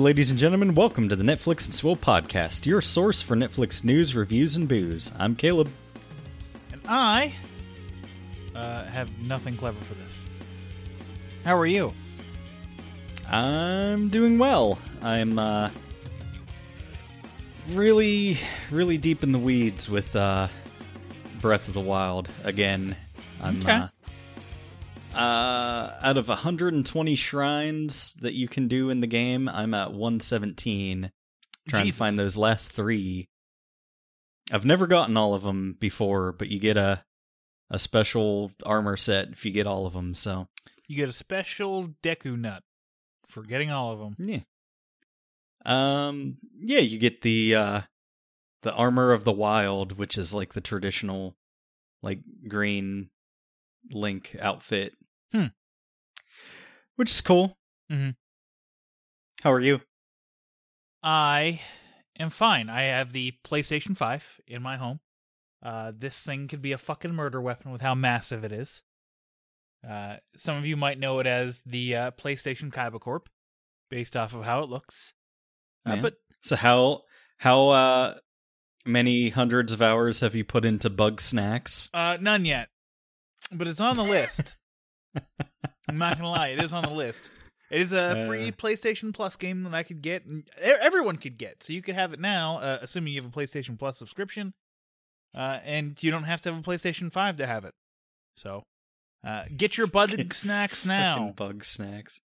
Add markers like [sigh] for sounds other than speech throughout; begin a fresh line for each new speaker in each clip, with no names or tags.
Ladies and gentlemen. Welcome to the Netflix and Swill podcast, your source for Netflix news, reviews, and booze. I'm Caleb.
And I uh, have nothing clever for this. How are you?
I'm doing well. I'm uh, really, really deep in the weeds with uh, Breath of the Wild again. I'm
Okay.
Uh, out of 120 shrines that you can do in the game, I'm at 117. Trying
Jesus.
to find those last three. I've never gotten all of them before, but you get a a special armor set if you get all of them. So
You get a special Deku nut for getting all of them.
yeah, um, yeah, you get the uh the armor of the wild, which is like the traditional like green Link outfit.
Hmm.
Which is cool.
Mhm.
How are you?
I am fine. I have the PlayStation 5 in my home. Uh, this thing could be a fucking murder weapon with how massive it is. Uh, some of you might know it as the uh, PlayStation Kaiba Corp, based off of how it looks. Uh, but
So how how uh many hundreds of hours have you put into Bugsnax?
Uh, none yet, but it's on the list. [laughs] I'm not gonna lie, it is on the list. It is a
Uh.
free PlayStation Plus game that I could get, and everyone could get. So you could have it now, uh, assuming you have a PlayStation Plus subscription, uh, and you don't have to have a PlayStation Five to have it. So, uh, get your bug [laughs] snacks now.
Bugsnax.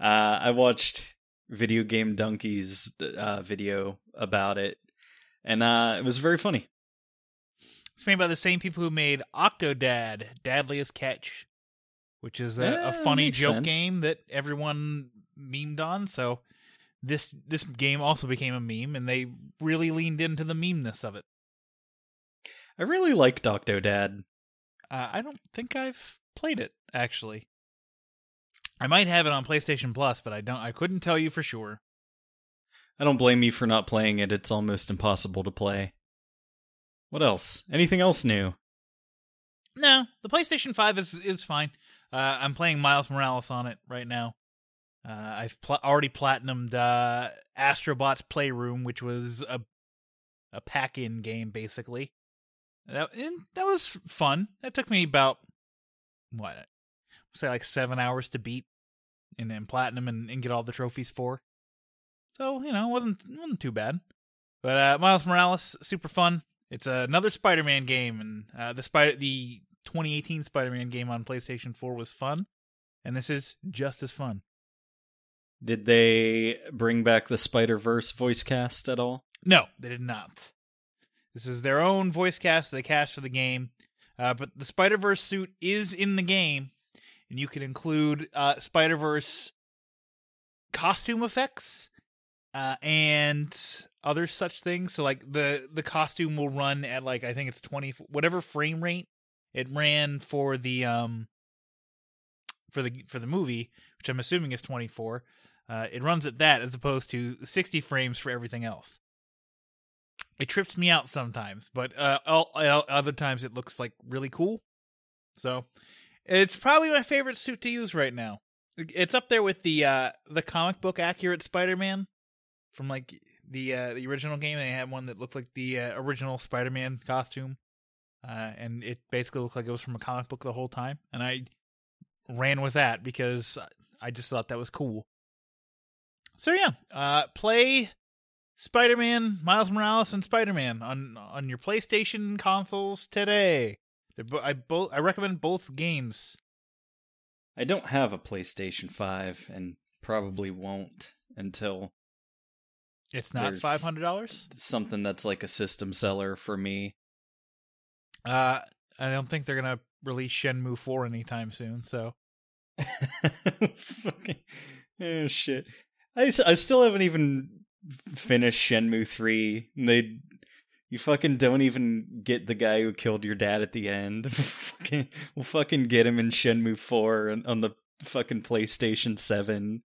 Uh, I watched Videogamedunkey's uh, video about it, and uh, it was very funny.
It's made by the same people who made Octodad, Dadliest Catch, which is a,
Yeah,
a funny joke
sense.
game that everyone memed on. So this this game also became a meme, and they really leaned into the memeness of it.
I really liked Octodad.
Uh, I don't think I've played it actually. I might have it on PlayStation Plus, but I don't. I couldn't tell you for sure.
I don't blame you for not playing it. It's almost impossible to play. What else? Anything else new?
No, the PlayStation Five is is fine. Uh, I'm playing Miles Morales on it right now. Uh, I've pl- already platinumed uh, Astrobot's Playroom, which was a a pack-in game basically. That that was fun. That took me about what say like seven hours to beat and then platinum and, and get all the trophies for. So you know, it wasn't wasn't too bad. But uh, Miles Morales, super fun. It's another Spider-Man game, and uh, the spider the 2018 Spider-Man game on PlayStation 4 was fun, and this is just as fun.
Did they bring back the Spider Verse voice cast at all?
No, they did not. This is their own voice cast they cast for the game, uh, but the Spider Verse suit is in the game, and you can include uh, Spider Verse costume effects uh, and other such things. So, like the the costume will run at like I think it's twenty whatever frame rate it ran for the um for the for the movie, which I'm assuming is twenty four. Uh, it runs at that as opposed to 60 frames for everything else. It trips me out sometimes, but uh, all, all- other times it looks like really cool. So it's probably my favorite suit to use right now. It's up there with the uh, the comic book accurate Spider-Man from like the uh, the original game. They had one that looked like the uh, original Spider-Man costume, uh, and it basically looked like it was from a comic book the whole time. And I ran with that because I just thought that was cool. So yeah, uh, play Spider-Man, Miles Morales, and Spider-Man on on your PlayStation consoles today. Bo- I both I recommend both games.
I don't have a PlayStation 5 and probably won't until
It's not five hundred dollars.
something that's like a system seller for me.
Uh, I don't think they're gonna release Shenmue Four anytime soon. So [laughs]
Fucking oh shit! I I still haven't even finished Shenmue three. and They you fucking don't even get the guy who killed your dad at the end. [laughs] fucking, we'll fucking get him in Shenmue four and on the fucking PlayStation seven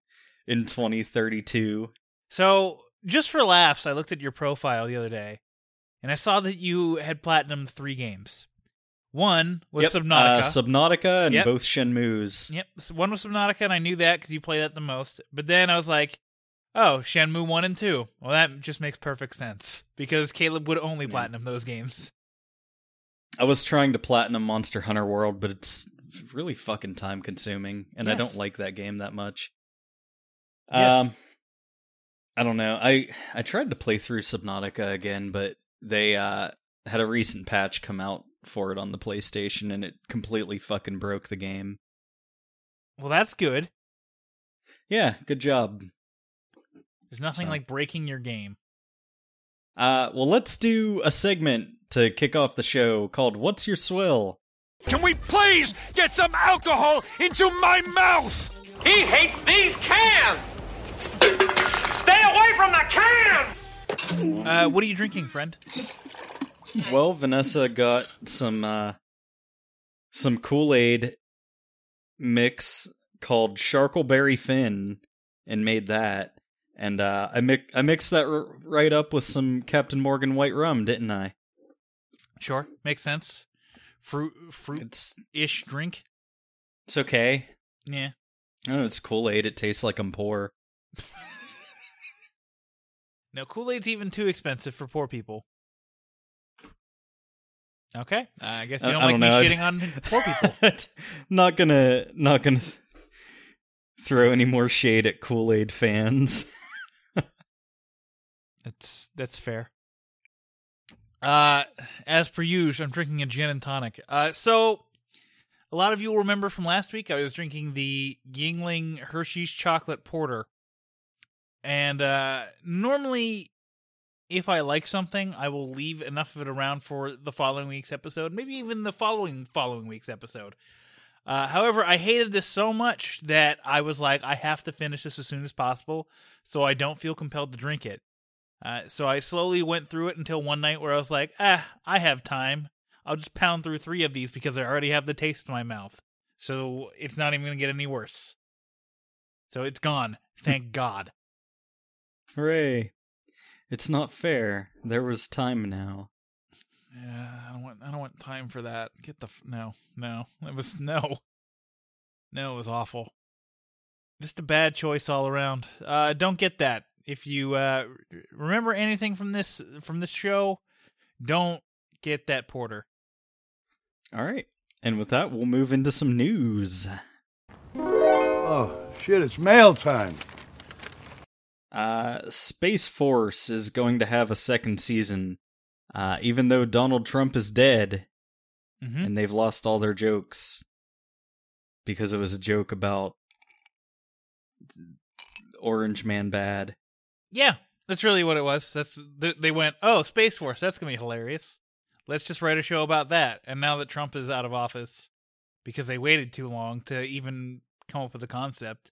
in twenty thirty two.
So, just for laughs, I looked at your profile the other day, and I saw that you had platinum three games. One was Subnautica.
uh, Subnautica, and
Yep.
both Shenmues.
yep, so one was Subnautica, and I knew that because you play that the most. But then I was like, oh, Shenmue one and two. Well, that just makes perfect sense because Caleb would only
Yeah.
platinum those games.
I was trying to platinum Monster Hunter World, but it's really fucking time consuming, and I don't like that game that much.
Yes.
Um, I don't know. I I tried to play through Subnautica again, but they uh had a recent patch come out for it on the PlayStation, and it completely fucking broke the game.
Well, that's good.
Yeah, good job.
There's nothing
So-
like breaking your game.
Uh, well, let's do a segment to kick off the show called "What's Your Swill."
Can we please get some alcohol into my mouth?
He hates these cans! Stay away from the can!
Uh, what are you drinking, friend?
Well, Vanessa got some uh some Kool-Aid mix called Sharkleberry Fin and made that. And uh I mi- I mixed that r- right up with some Captain Morgan white rum, didn't I?
Sure, makes sense. Fruit, fruit
It's
ish drink.
it's okay.
Yeah.
I don't know, it's Kool-Aid. It tastes like I'm poor. [laughs]
No, Kool Aid's even too expensive for poor people. Okay, uh, I guess you don't
I
like
don't
me
know.
shitting on poor people. [laughs]
not gonna not gonna throw any more shade at Kool-Aid fans. [laughs]
That's that's fair. Uh, as per usual, I'm drinking a gin and tonic. Uh, so a lot of you will remember from last week, I was drinking the Yuengling Hershey's chocolate porter, and uh, normally, if I like something, I will leave enough of it around for the following week's episode, maybe even the following following week's episode. Uh, however, I hated this so much that I was like, I have to finish this as soon as possible, so I don't feel compelled to drink it. Uh, so I slowly went through it until one night where I was like, ah, I have time. I'll just pound through three of these because I already have the taste in my mouth. So it's not even going to get any worse. So it's gone. Thank God.
Hooray! It's not fair. There was time now.
Yeah, I don't want. I don't want time for that. Get the f- no, no. It was no, no. It was awful. Just a bad choice all around. Uh, don't get that. If you uh, remember anything from this from this show, don't get that porter.
All right. And with that, we'll move into some news.
Oh, shit, it's mail time.
Uh, Space Force is going to have a second season, uh, even though Donald Trump is dead
Mm-hmm.
and they've lost all their jokes because it was a joke about Orange Man bad.
Yeah, that's really what it was. That's they went, oh, Space Force, that's gonna be hilarious. Let's just write a show about that. And now that Trump is out of office, because they waited too long to even come up with the concept,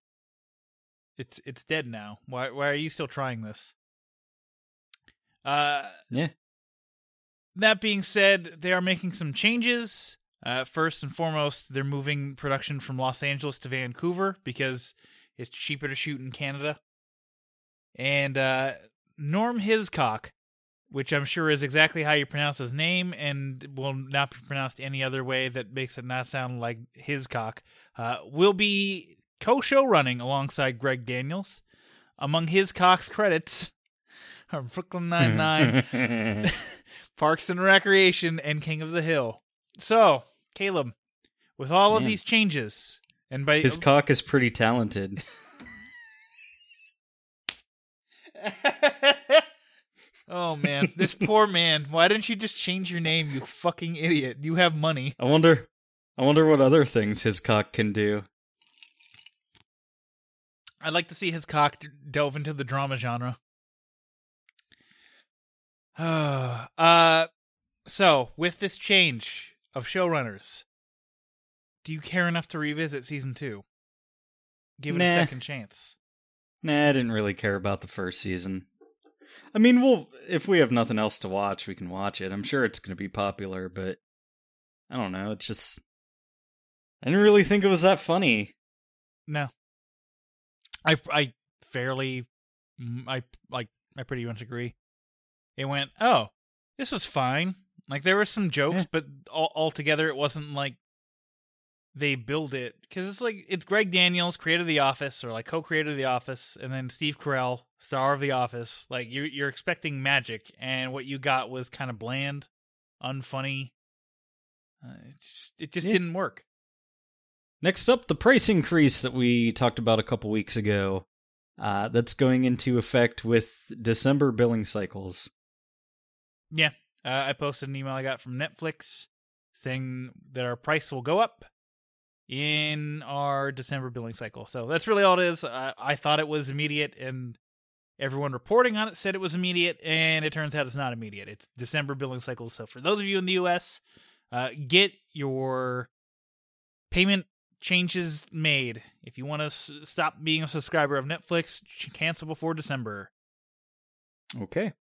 it's it's dead now. Why why are you still trying this? Uh,
Yeah.
that being said, they are making some changes. Uh, first and foremost, they're moving production from Los Angeles to Vancouver because it's cheaper to shoot in Canada. And uh, Norm Hiscock, which I'm sure is exactly how you pronounce his name and will not be pronounced any other way that makes it not sound like Hiscock, uh, will be co-show running alongside Greg Daniels. Among Hiscock's credits [laughs] are Brooklyn Nine-Nine, [laughs] [laughs] Parks and Recreation, and King of the Hill. So, Caleb, with all of these changes, and by
His cock is pretty talented.
oh man, this poor man. Why didn't you just change your name, you fucking idiot? You have money.
I wonder I wonder what other things his cock can do.
I'd like to see his cock delve into the drama genre. [sighs] uh, so with this change of showrunners, do you care enough to revisit season two? give it
Nah.
a second chance.
Nah, I didn't really care about the first season. I mean, we'll if we have nothing else to watch, we can watch it. I'm sure it's going to be popular, but I don't know. It's just I didn't really think it was that funny.
No, I I fairly mm, I like I pretty much agree. It went oh this was fine. Like there were some jokes,
Yeah.
but all altogether it wasn't like they build it because it's like it's Greg Daniels, creator of The Office, or like co-creator of The Office, and then Steve Carell, star of The Office. Like you you're expecting magic, and what you got was kind of bland, unfunny. Uh, it just, it just
Yeah.
didn't work.
Next up, the price increase that we talked about a couple weeks ago. Uh, that's going into effect with December billing cycles. Yeah.
Uh, I posted an email I got from Netflix saying that our price will go up in our December billing cycle. So that's really all it is. I, I thought it was immediate, and everyone reporting on it said it was immediate, and it turns out it's not immediate. It's December billing cycle. So for those of you in the U.S., uh, get your payment changes made. If you want to s- stop being a subscriber of Netflix, cancel before December.
Okay.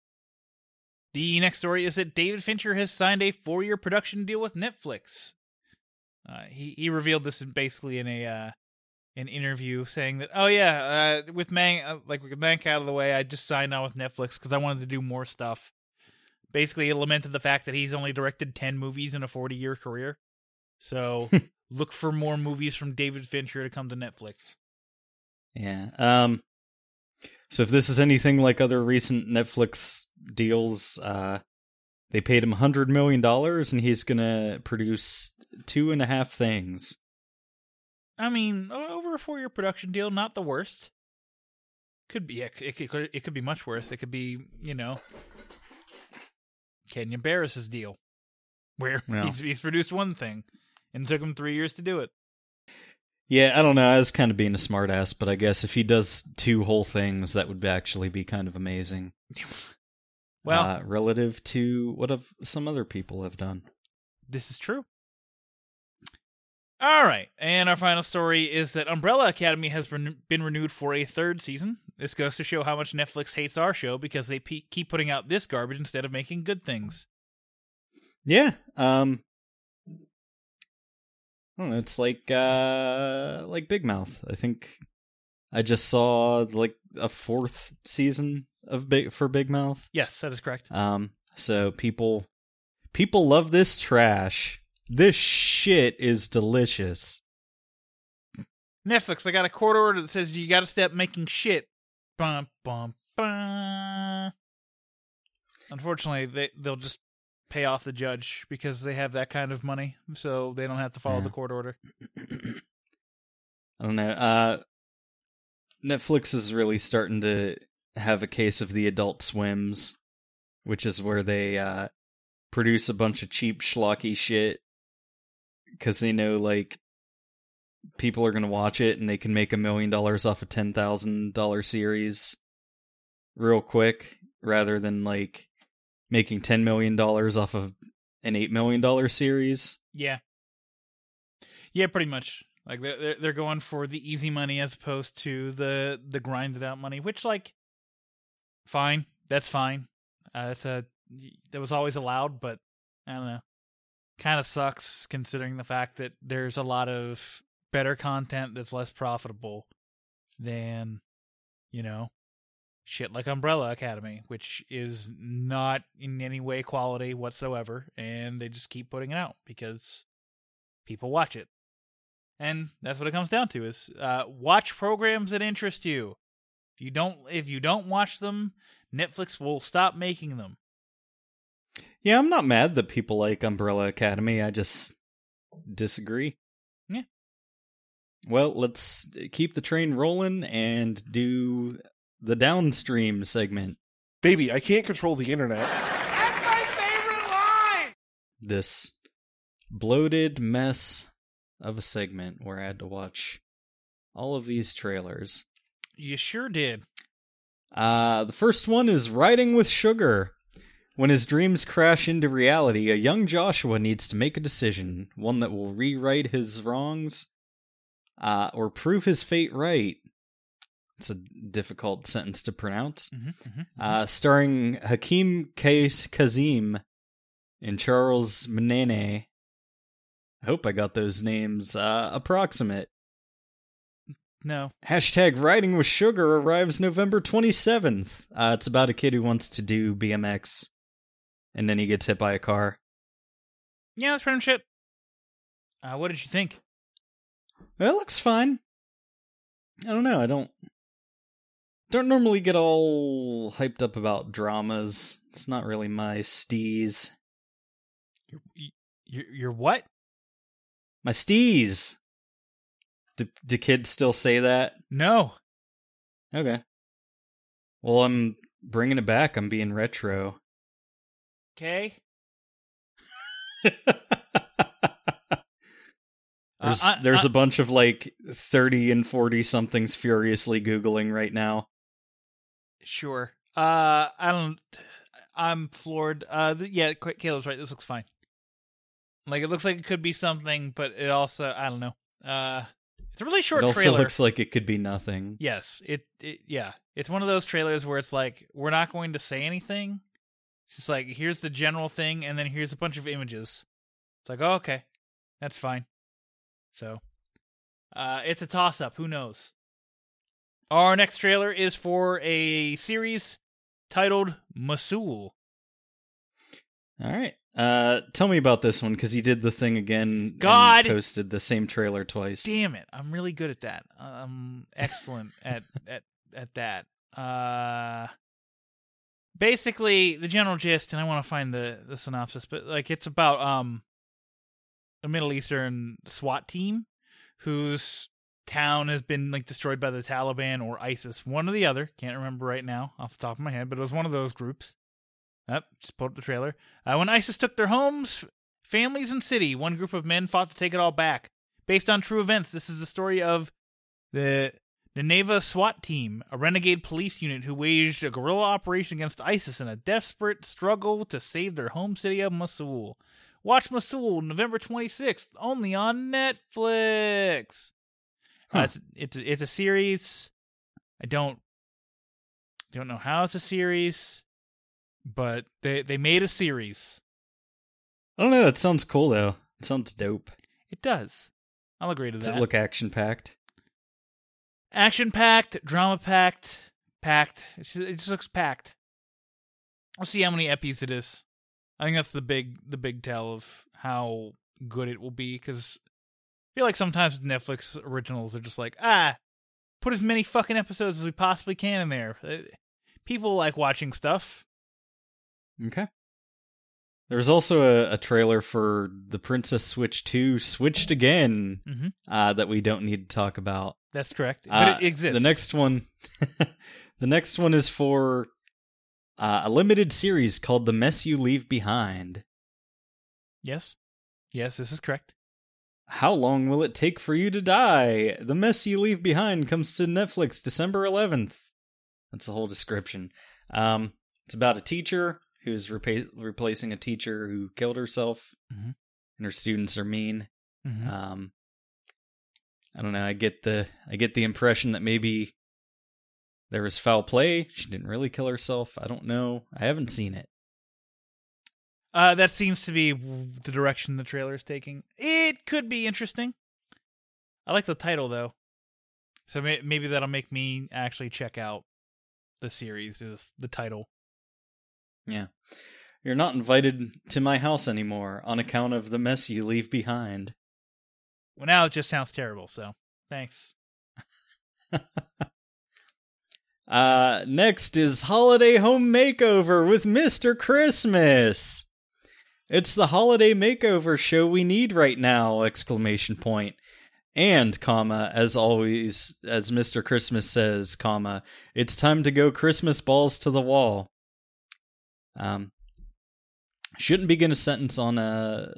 The next story is that David Fincher has signed a four-year production deal with Netflix. Uh, he he revealed this in basically in a uh, an interview, saying that, "Oh yeah, uh, with Mank, uh, like with Mank out of the way, I just signed on with Netflix because I wanted to do more stuff." Basically, he lamented the fact that he's only directed ten movies in a forty-year career. So [laughs] look for more movies from David Fincher to come to Netflix.
Yeah. Um so if this is anything like other recent Netflix deals, uh they paid him hundred million dollars and he's gonna produce two and a half things.
I mean, over a four-year production deal, not the worst. Could be it, it could it could be much worse. It could be you know Kenya Barris's deal, where he's he's produced one thing and it took him three years to do it.
Yeah, I don't know. I was kind of being a smartass, but I guess if he does two whole things, that would actually be kind of amazing. [laughs]
Well,
uh, relative to what have some other people have done.
this is true. All right, and our final story is that Umbrella Academy has ren- been renewed for a third season. This goes to show how much Netflix hates our show because they pe- keep putting out this garbage instead of making good things.
Yeah. Um know, it's like uh like Big Mouth. I think I just saw like a fourth season of Big for Big Mouth.
Yes, that is correct.
Um so people people love this trash. This shit is delicious.
Netflix, I got a court order that says you got to stop making shit. Bum, bum, bum. Unfortunately, they they'll just pay off the judge because they have that kind of money, so they don't have to follow
Yeah.
the court order. [clears throat]
I don't know. Uh Netflix is really starting to have a case of the adult swims, which is where they uh produce a bunch of cheap schlocky shit cuz they know like people are going to watch it and they can make a million dollars off a $10,000 series real quick rather than like making 10 million dollars off of an 8 million dollar series.
Yeah, yeah, pretty much. Like they're they're- going for the easy money as opposed to the the grinded out money, which like, fine, that's fine. Uh, it's a that was always allowed, but I don't know. Kind of sucks considering the fact that there's a lot of better content that's less profitable than, you know, shit like Umbrella Academy, which is not in any way quality whatsoever, and they just keep putting it out because people watch it. And that's what it comes down to is uh, watch programs that interest you. If you don't if you don't watch them, Netflix will stop making them.
Yeah, I'm not mad that people like Umbrella Academy. I just disagree.
Yeah.
Well, let's keep the train rolling and do the downstream segment.
Baby, I can't control the internet.
That's my favorite line!
This bloated mess of a segment where I had to watch all of these trailers.
You sure did.
Uh, the first one is Riding with Sugar. When his dreams crash into reality, a young Joshua needs to make a decision, one that will rewrite his wrongs. uh, or prove his fate right. It's a difficult sentence to pronounce.
Mhm, mhm.
Uh, starring Hakeem Kae-Kazim and Charles Mnene. I hope I got those names uh, approximate.
no.
Hashtag Riding with Sugar arrives November 27th. Uh, it's about a kid who wants to do BMX, and then he gets hit by a car.
Yeah, that's random shit. Uh, what did you think?
It looks fine. I don't know. I don't don't normally get all hyped up about dramas. It's not really my steez.
You're, you're, you're what?
My steez. Do, do kids still say that?
No.
Okay. Well, I'm bringing it back. I'm being retro.
Okay. [laughs]
there's
Uh, I-
there's
I-
a bunch of like 30 and 40 somethings furiously googling right now.
Sure. Uh, I don't. I'm floored. Uh, th- yeah, Caleb's right. This looks fine. Like it looks like it could be something, but it also I don't know. Uh, it's a really short
it also
trailer.
looks like it could be nothing.
Yes, it, it yeah, it's one of those trailers where it's like we're not going to say anything. It's just like here's the general thing, and then here's a bunch of images. It's like oh, okay, that's fine. So, uh, it's a toss up. Who knows? Our next trailer is for a series titled Mosul.
All right. Uh, tell me about this one because you did the thing again. and
God!
posted the same trailer twice.
Damn it! I'm really good at that. I'm excellent [laughs] at at at that. Uh, basically, the general gist, and I want to find the the synopsis, but like it's about um a Middle Eastern SWAT team whose town has been like destroyed by the Taliban or ISIS, one or the other. Can't remember right now off the top of my head, but it was one of those groups. Up, just pulled up the trailer. Uh, when ISIS took their homes, families, and city, one group of men fought to take it all back. Based on true events, this is the story of the Nineveh SWAT team, a renegade police unit who waged a guerrilla operation against ISIS in a desperate struggle to save their home city of Mosul. Watch Mosul November 26th, only on Netflix. Uh, it's it's it's a series. I don't don't know how it's a series, but they they made a series.
I don't know. That sounds cool though. It sounds dope.
It does. I'll agree to
Does
that.
it look action packed?
action packed, drama packed, packed. It just, it just looks packed. We'll see how many episodes it is. I think that's the big the big tell of how good it will be because feel like sometimes Netflix originals are just like ah, put as many fucking episodes as we possibly can in there. Uh, People like watching stuff.
Okay. There's also a, a trailer for the Princess Switch 2 switched again
Mhm.
uh, that we don't need to talk about.
That's correct,
Uh,
but it exists.
The next one, [laughs] the next one is for uh, a limited series called "The Mess You Leave Behind."
yes, yes, this is correct.
How long will it take for you to die? The Mess You Leave Behind comes to Netflix December 11th. That's the whole description. Um, it's about a teacher who's repa- replacing a teacher who killed herself,
Mhm.
and her students are mean.
Mhm.
Um, I don't know. I get the I get the impression that maybe there was foul play. She didn't really kill herself. I don't know. I haven't seen it.
Uh, that seems to be the direction the trailer is taking. It could be interesting. I like the title though, so may- maybe that'll make me actually check out the series. Is the title?
Yeah. You're not invited to my house anymore on account of the mess you leave behind.
Well, now it just sounds terrible. So thanks. [laughs]
Uh, next is Holiday Home Makeover with Mr. Christmas. It's the holiday makeover show we need right now, exclamation point. And, comma, as always, as Mr. Christmas says, comma, it's time to go Christmas balls to the wall. Um, shouldn't begin a sentence on a,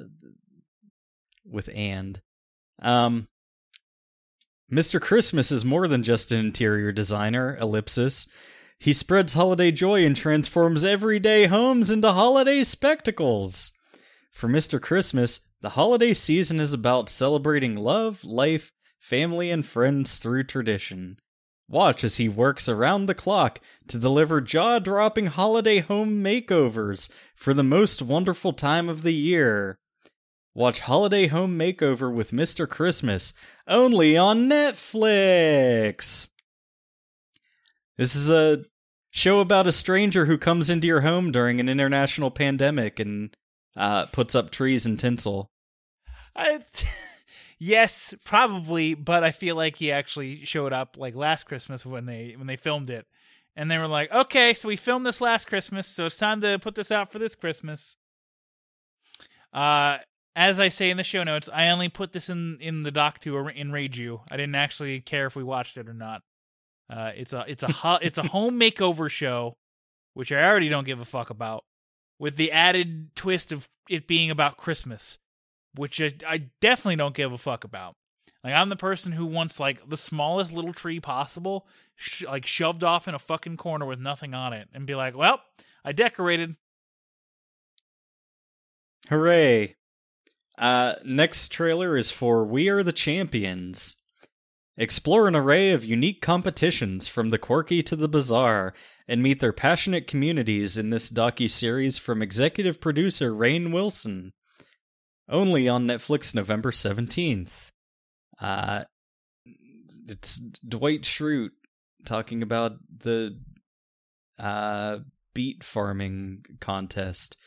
with and. Um, Mr. Christmas is more than just an interior designer, ellipsis. He spreads holiday joy and transforms everyday homes into holiday spectacles. For Mr. Christmas, the holiday season is about celebrating love, life, family and friends through tradition. Watch as he works around the clock to deliver jaw dropping holiday home makeovers for the most wonderful time of the year. Watch Holiday Home Makeover with Mr. Christmas only on Netflix. This is a show about a stranger who comes into your home during an international pandemic and uh, puts up trees and tinsel. [laughs]
Yes, probably, but I feel like he actually showed up like last Christmas when they when they filmed it, and they were like, "Okay, so we filmed this last Christmas, so it's time to put this out for this Christmas." Uh, as I say in the show notes, I only put this in in the doc to enrage you. I didn't actually care if we watched it or not. Uh, it's a it's a ho- it's a home makeover show, which I already don't give a fuck about, with the added twist of it being about Christmas, which I, I definitely don't give a fuck about. Like I'm the person who wants like the smallest little tree possible, sh- like shoved off in a fucking corner with nothing on it, and be like, "Well, I decorated."
Hooray! Uh, next trailer is for We Are the Champions. Explore an array of unique competitions from the quirky to the bizarre and meet their passionate communities in this docu-series from executive producer Rainn Wilson. Only on Netflix November 17th. Uh it's Dwight Schrute talking about the uh beet farming contest.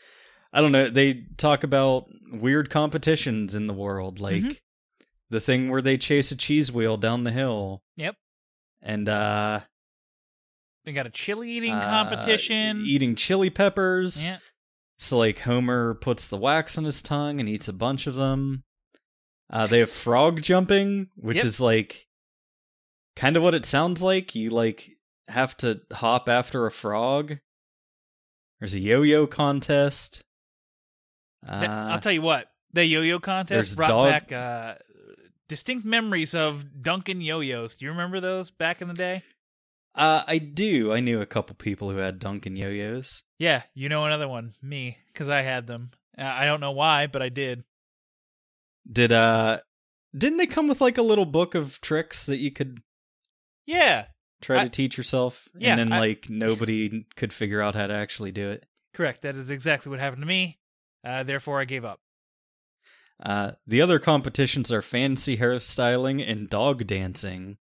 I don't know, they talk about weird competitions in the world like
Mhm.
the thing where they chase a cheese wheel down the hill.
Yep.
And uh
They got a chili eating
uh,
competition.
eating chili peppers.
yeah.
So like Homer puts the wax on his tongue and eats a bunch of them. Uh they have frog [laughs] jumping, which
Yep.
is like kind of what it sounds like. You like have to hop after a frog. There's a yo-yo contest. Uh,
I'll tell you what, the yo-yo contest brought
dog-
back uh, distinct memories of Duncan yo-yos. Do you remember those back in the day?
Uh, I do. I knew a couple people who had Duncan yo-yos.
Yeah, you know another one, me, because I had them. Uh, I don't know why, but I did.
Did uh didn't they come with like a little book of tricks that you could
Yeah,
try
I-
to teach yourself
Yeah,
and then
I-
like nobody could figure out how to actually do it?
correct. That is exactly what happened to me. Uh, therefore, I gave up.
Uh the other competitions are fancy hairstyling and dog dancing.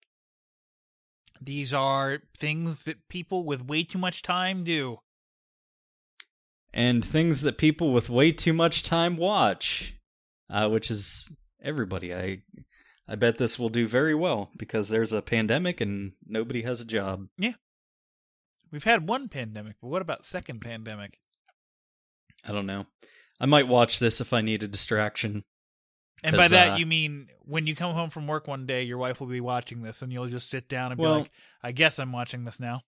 These are things that people with way too much time do.
and things that people with way too much time watch, uh, which is everybody. I I bet this will do very well because there's a pandemic and nobody has a job. Yeah.
We've had one pandemic, but what about second pandemic?
I don't know. I might watch this if I need a distraction.
And by that
uh,
you mean when you come home from work one day, your wife will be watching this, and you'll just sit down and
Well-
be like, "I guess I'm watching this now."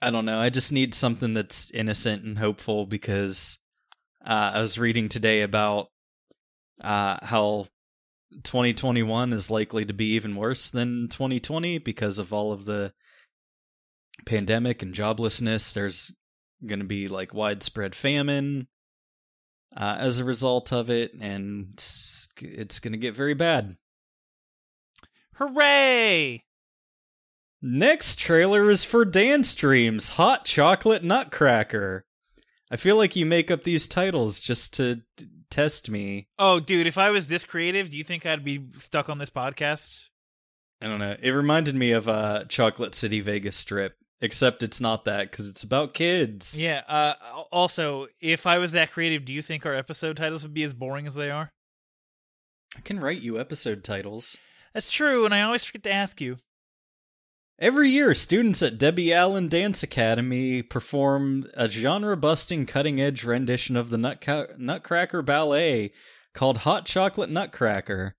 I don't know. I just need something that's innocent and hopeful because uh, I was reading today about uh, how 2021 is likely to be even worse than 2020 because of all of the pandemic and joblessness. There's going to be like widespread famine uh, as a result of it, and it's, it's going to get very bad.
Hooray!
Next trailer is for Dance Dreams Hot Chocolate Nutcracker. I feel like you make up these titles just to t- test me.
Oh, dude, if I was this creative, do you think I'd be stuck on this podcast?
I don't know. It reminded me of uh, Chocolate City Vegas Strip, except it's not that because it's about kids.
Yeah. Uh, also, if I was that creative, do you think our episode titles would be as boring as they are?
I can write you episode titles.
That's true, and I always forget to ask you.
Every year, students at Debbie Allen Dance Academy perform a genre busting, cutting edge rendition of the Nutca- Nutcracker Ballet called Hot Chocolate Nutcracker.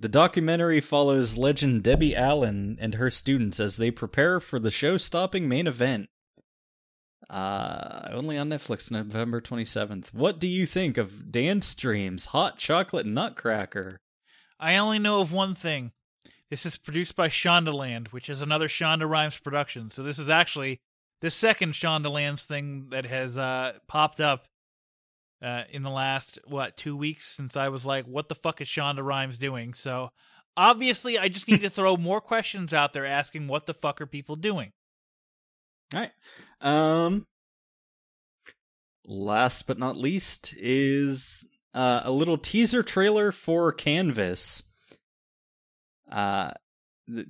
The documentary follows legend Debbie Allen and her students as they prepare for the show stopping main event. Uh, only on Netflix November 27th. What do you think of Dance Dreams Hot Chocolate Nutcracker?
I only know of one thing. This is produced by Shondaland, which is another Shonda Rhimes production. So this is actually the second Shondaland's thing that has uh, popped up uh, in the last what two weeks since I was like, "What the fuck is Shonda Rhimes doing?" So obviously, I just need to [laughs] throw more questions out there asking what the fuck are people doing?
All right. Um. Last but not least is uh, a little teaser trailer for Canvas. Uh,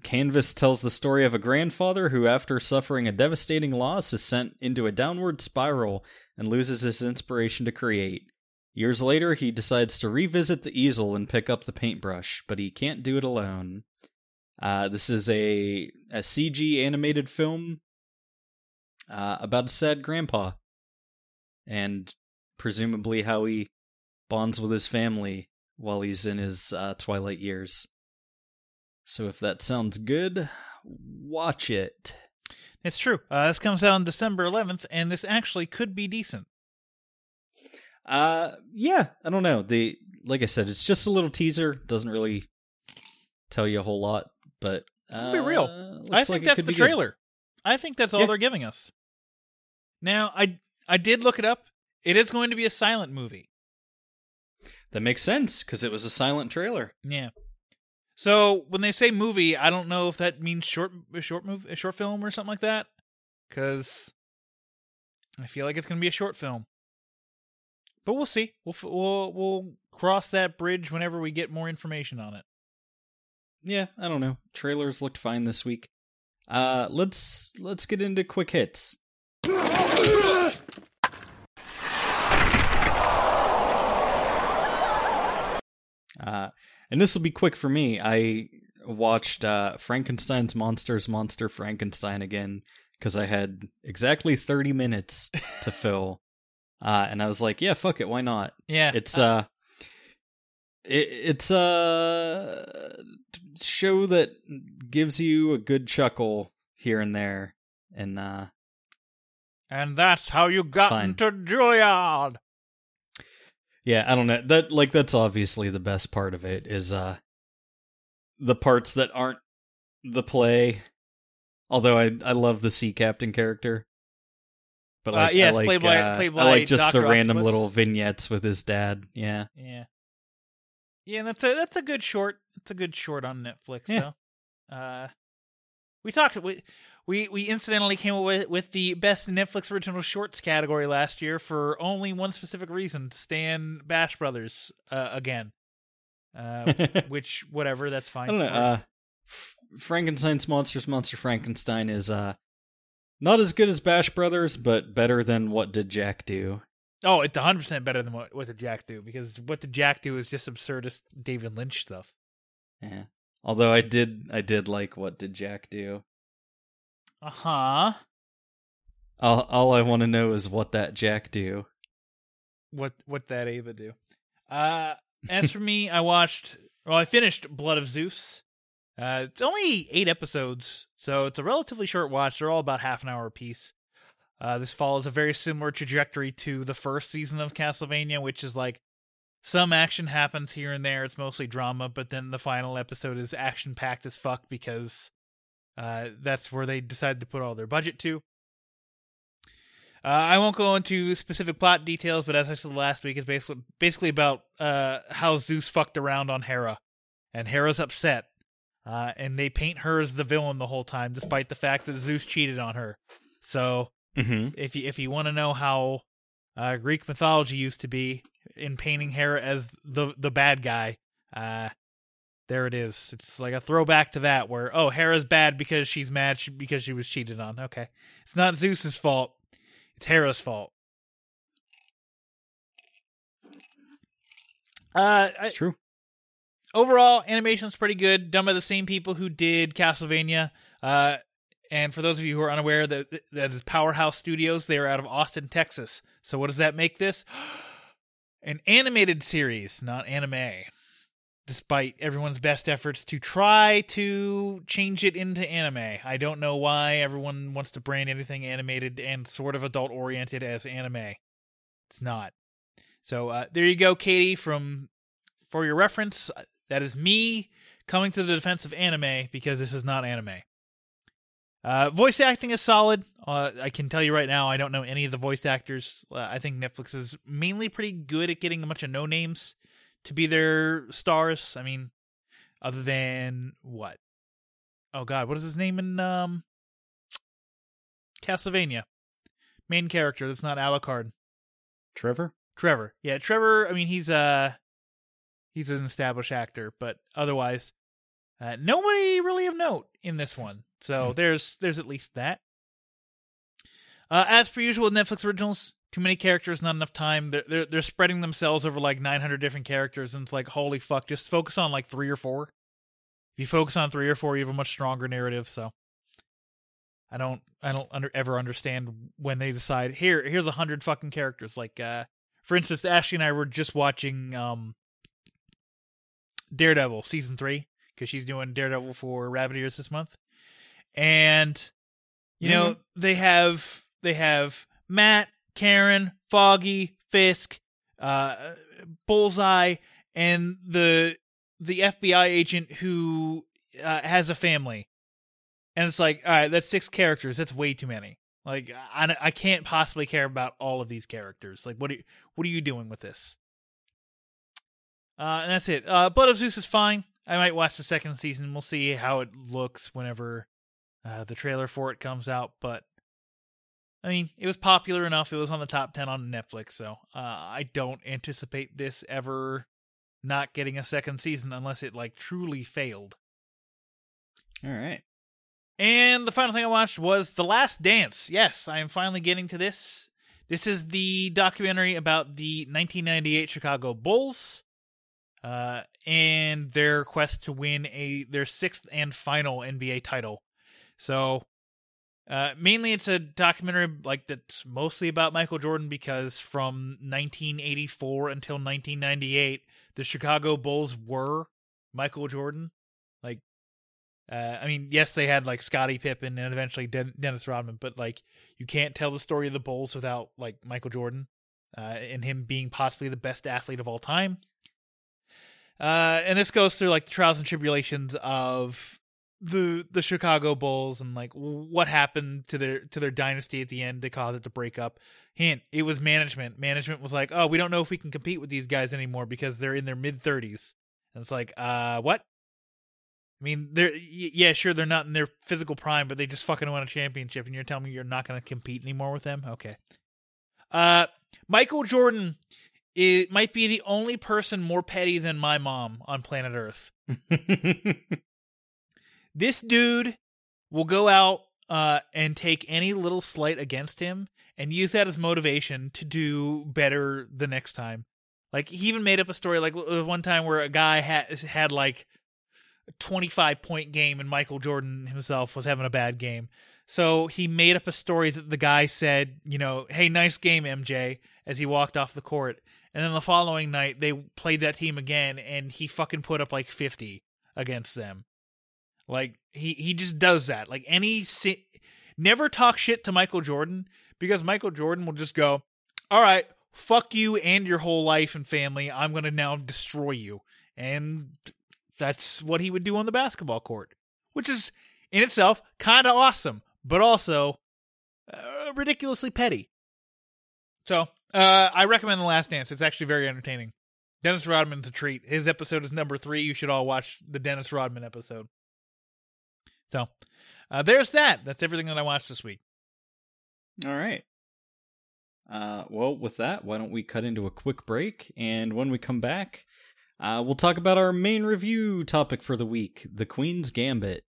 Canvas tells the story of a grandfather who, after suffering a devastating loss, is sent into a downward spiral and loses his inspiration to create. Years later, he decides to revisit the easel and pick up the paintbrush, but he can't do it alone. Uh, this is a, a CG animated film uh, about a sad grandpa and presumably how he bonds with his family while he's in his uh, twilight years. So if that sounds good, watch it.
It's true. Uh, this comes out on December 11th, and this actually could be decent.
Uh yeah, I don't know. The like I said, it's just a little teaser, doesn't really tell you a whole lot, but uh,
Be real. I think
it
that's the
be good.
trailer. I think that's all
Yeah.
they're giving us. Now, I I did look it up. It is going to be a silent movie.
That makes sense cuz it was a silent trailer.
Yeah. So when they say movie, I don't know if that means short, short move, a short film or something like that, because I feel like it's going to be a short film. But we'll see. We'll we'll we'll cross that bridge whenever we get more information on it.
Yeah, I don't know. Trailers looked fine this week. Uh let's let's get into quick hits. Uh, and this will be quick for me. I watched uh, Frankenstein's Monsters Monster Frankenstein again because I had exactly 30 minutes to [laughs] fill. Uh, and I was like, yeah, fuck it, why not?
Yeah,
It's uh it, it's a show that gives you a good chuckle here and there. And uh
and that's how you got into Juilliard.
Yeah, I don't know. That like that's obviously the best part of it is uh the parts that aren't the play. Although I I love the sea captain character. But
Uh,
like,
yes,
I like,
played by-
uh,
played
I
by
like just the random
Octopus.
little vignettes with his dad. Yeah.
Yeah, yeah, that's a that's a good short. It's a good short on Netflix.
Yeah.
So, uh, we talked we we we incidentally came up with the best Netflix original shorts category last year for only one specific reason: Stan Bash Brothers uh, again. Uh, [laughs] which whatever, that's fine.
I don't know. Uh, Frankenstein's Monsters Monster Frankenstein is uh not as good as Bash Brothers, but better than What Did Jack Do?
oh, it's hundred percent better than what what did Jack do because what did Jack do is just absurdist David Lynch stuff.
Yeah. Although I did I did like What Did Jack Do?
Uh huh.
All all I want to know is what that Jack do.
what what that Ava do. Uh as [laughs] for me, I watched well, I finished Blood of Zeus. Uh it's only eight episodes, so it's a relatively short watch. They're all about half an hour apiece. Uh this follows a very similar trajectory to the first season of Castlevania, which is like some action happens here and there. It's mostly drama, but then the final episode is action packed as fuck because uh that's where they decided to put all their budget to. Uh, I won't go into specific plot details, but as I said last week, it's basically basically about uh, how Zeus fucked around on Hera, and Hera's upset, uh, and they paint her as the villain the whole time, despite the fact that Zeus cheated on her. So,
Mm-hmm.
if you if you want to know how uh, Greek mythology used to be in painting Hera as the the bad guy, uh, there it is. It's like a throwback to that, where oh Hera's bad because she's mad she, because she was cheated on. Okay, it's not Zeus's fault. It's Hera's fault. Uh, I,
It's true.
overall, animation's pretty good. Done by the same people who did Castlevania. Uh, and for those of you who are unaware, that that is Powerhouse Studios. They are out of Austin, Texas. So what does that make this? [gasps] An animated series, not anime. Despite everyone's best efforts to try to change it into anime, I don't know why everyone wants to brand anything animated and sort of adult oriented as anime. It's not. So uh, there you go, Katie. From for your reference, that is me coming to the defense of anime because this is not anime. Uh, voice acting is solid. Uh, I can tell you right now, I don't know any of the voice actors. Uh, I think Netflix is mainly pretty good at getting a bunch of no names to be their stars. I mean, other than what? Oh God, what is his name in um Castlevania? Main character that's not Alucard.
Trevor?
Trevor. Yeah, Trevor. I mean, he's uh he's an established actor, but otherwise, uh, nobody really of note in this one. So there's there's at least that. Uh, as per usual with Netflix originals, too many characters, not enough time. They're, they're they're spreading themselves over like 900 different characters, and it's like holy fuck, just focus on like three or four. If you focus on three or four, you have a much stronger narrative. So I don't I don't under, ever understand when they decide here here's a hundred fucking characters. Like uh, for instance, Ashley and I were just watching um Daredevil season three because she's doing Daredevil for Rabbit Ears this month, and you know they have they have Matt, Karen, Foggy, Fisk, uh, Bullseye, and the the FBI agent who uh, has a family, and it's like, all right, that's six characters. That's way too many. Like, I, I can't possibly care about all of these characters. Like, what are what are you doing with this? Uh, and that's it. Uh, Blood of Zeus is fine. I might watch the second season. We'll see how it looks whenever uh, the trailer for it comes out. But I mean, it was popular enough. It was on the top ten on Netflix, so uh, I don't anticipate this ever not getting a second season unless it like truly failed.
All right.
And the final thing I watched was The Last Dance. Yes, I am finally getting to this. This is the documentary about the 1998 Chicago Bulls uh, and their quest to win a their sixth and final NBA title. So, uh, mainly it's a documentary like that's mostly about Michael Jordan because from 1984 until 1998, the Chicago Bulls were Michael Jordan. Like, uh, I mean, yes, they had like Scottie Pippen and eventually Den- Dennis Rodman, but like, you can't tell the story of the Bulls without like Michael Jordan uh, and him being possibly the best athlete of all time. Uh, and this goes through like the trials and tribulations of the the Chicago Bulls and like what happened to their to their dynasty at the end to cause it to break up. Hint: it was management. Management was like, "Oh, we don't know if we can compete with these guys anymore because they're in their mid thirties." And it's like, uh, what? I mean, they're yeah, sure, they're not in their physical prime, but they just fucking won a championship, and you're telling me you're not going to compete anymore with them? Okay. Uh, Michael Jordan it might be the only person more petty than my mom on planet Earth. [laughs] This dude will go out uh, and take any little slight against him and use that as motivation to do better the next time. Like he even made up a story like one time where a guy had had like a 25 point game and Michael Jordan himself was having a bad game. So he made up a story that the guy said, you know, "Hey, nice game, MJ," as he walked off the court. And then the following night they played that team again and he fucking put up like 50 against them. Like he he just does that. Like any si- never talk shit to Michael Jordan because Michael Jordan will just go, "All right, fuck you and your whole life and family. I'm going to now destroy you." And that's what he would do on the basketball court, which is in itself kind of awesome, but also uh, ridiculously petty. So, uh, I recommend The Last Dance. It's actually very entertaining. Dennis Rodman's a treat. His episode is number three. You should all watch the Dennis Rodman episode. So, uh, there's that. That's everything that I watched this week.
All right. Uh, well, with that, why don't we cut into a quick break? And when we come back, uh, we'll talk about our main review topic for the week The Queen's Gambit.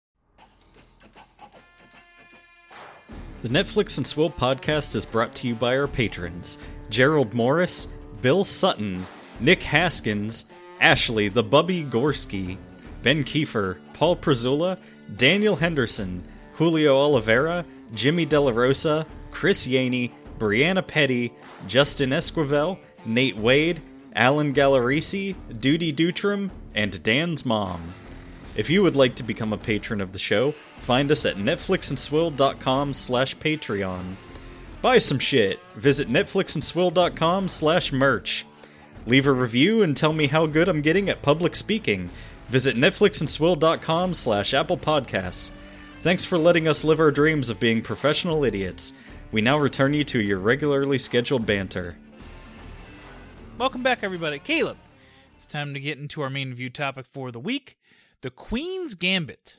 The Netflix and Swill podcast is brought to you by our patrons Gerald Morris, Bill Sutton, Nick Haskins, Ashley the Bubby Gorski, Ben Kiefer, Paul Prezula, Daniel Henderson, Julio Oliveira, Jimmy Della Rosa, Chris Yaney, Brianna Petty, Justin Esquivel, Nate Wade, Alan Gallerisi, Duty Dutram, and Dan's mom. If you would like to become a patron of the show, find us at netflixandswill.com slash patreon. Buy some shit. Visit netflixandswill.com slash merch. Leave a review and tell me how good I'm getting at public speaking. Visit netflixandswill.com slash apple podcasts. Thanks for letting us live our dreams of being professional idiots. We now return you to your regularly scheduled banter.
Welcome back, everybody. Caleb, it's time to get into our main review topic for the week The Queen's Gambit.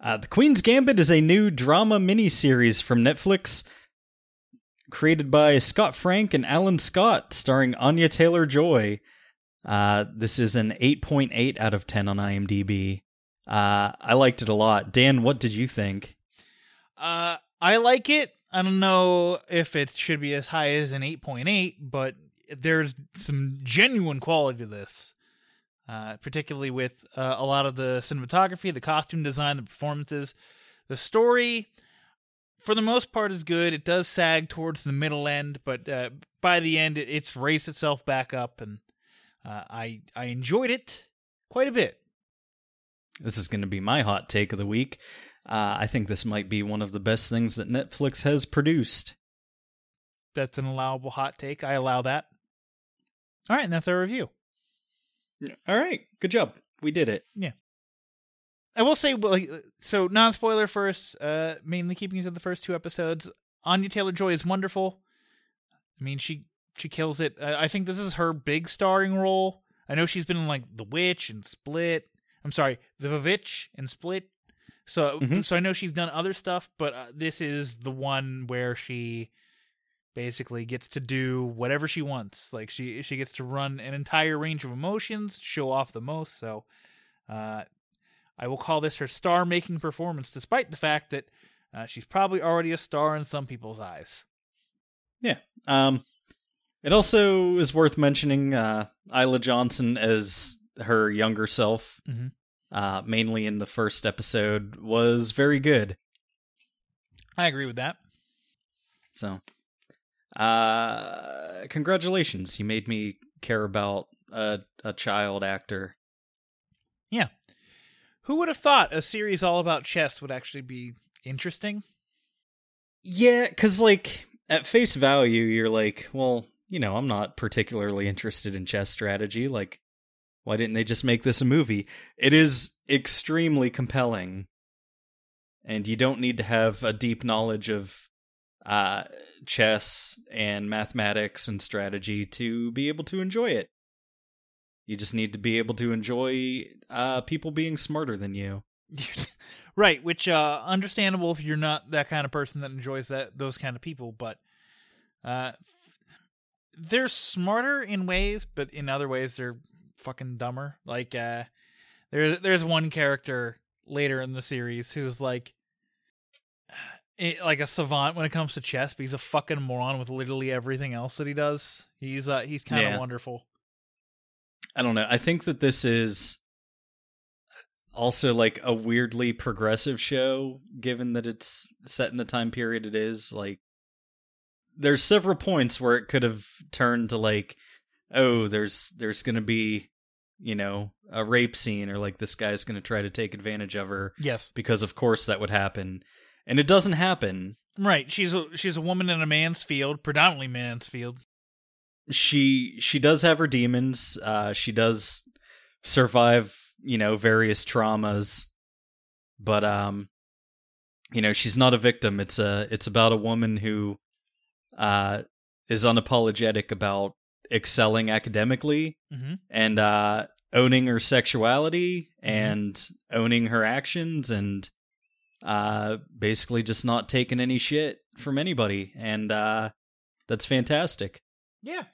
Uh, the Queen's Gambit is a new drama miniseries from Netflix, created by Scott Frank and Alan Scott, starring Anya Taylor Joy. Uh, this is an 8.8 out of 10 on IMDb. Uh, I liked it a lot. Dan, what did you think?
Uh, I like it. I don't know if it should be as high as an 8.8, but there's some genuine quality to this. Uh, particularly with uh, a lot of the cinematography, the costume design, the performances. The story, for the most part, is good. It does sag towards the middle end, but uh, by the end, it's raised itself back up, and uh, I I enjoyed it quite a bit.
This is going to be my hot take of the week. Uh, I think this might be one of the best things that Netflix has produced.
That's an allowable hot take. I allow that. All right, and that's our review.
All right, good job. We did it. Yeah.
I will say, like, so non spoiler first. Uh, mainly keeping you to the first two episodes. Anya Taylor Joy is wonderful. I mean, she she kills it. I think this is her big starring role. I know she's been in like The Witch and Split. I'm sorry, The Vivitch and Split. So
Mhm.
so I know she's done other stuff, but uh, this is the one where she basically gets to do whatever she wants. Like she she gets to run an entire range of emotions, show off the most. So uh, I will call this her star making performance, despite the fact that uh, she's probably already a star in some people's eyes.
Yeah. Um, it also is worth mentioning uh, Isla Johnston as her younger self,
Mhm.
uh, mainly in the first episode, was very good.
I agree with that.
So, uh, congratulations. You made me care about a, a child actor.
Yeah, who would have thought a series all about chess would actually be interesting?
Yeah, because, like, at face value, you're like, well, you know, I'm not particularly interested in chess strategy. Like, why didn't they just make this a movie? It is extremely compelling. And you don't need to have a deep knowledge of uh, chess and mathematics and strategy to be able to enjoy it. You just need to be able to enjoy uh, people being smarter than you. [laughs]
right, which uh understandable if you're not that kind of person that enjoys that those kind of people, but uh they're smarter in ways, but in other ways they're fucking dumber. Like uh there's there's one character later in the series who's like it, [sighs] like a savant when it comes to chess, but he's a fucking moron with literally everything else that he does. He's uh he's kind of
Yeah.
wonderful.
I don't know. I think that this is also like a weirdly progressive show, given that it's set in the time period it is. Like, there's several points where it could have turned to like, oh, there's there's gonna be, you know, a rape scene, or like this guy's gonna try to take advantage of her
Yes.
because of course that would happen, and it doesn't happen.
Right. She's a she's a woman in a man's field, predominantly man's field.
she she does have her demons uh she does survive you know various traumas but um you know she's not a victim it's a it's about a woman who uh is unapologetic about excelling academically
Mm-hmm.
and uh owning her sexuality and owning her actions and uh basically just not taking any shit from anybody and uh that's fantastic
Yeah.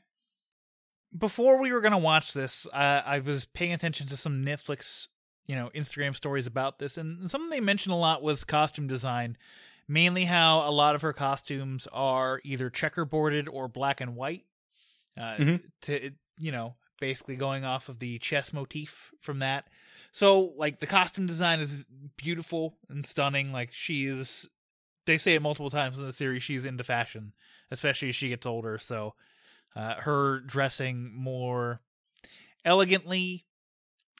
Before we were gonna watch this, I, I was paying attention to some Netflix, you know, Instagram stories about this, and something they mentioned a lot was costume design. Mainly, how a lot of her costumes are either checkerboarded or black and white. Uh,
Mhm.
To you know, basically going off of the chess motif from that. So, like, the costume design is beautiful and stunning. Like, she is. They say it multiple times in the series. She's into fashion, especially as she gets older. So, uh, her dressing more elegantly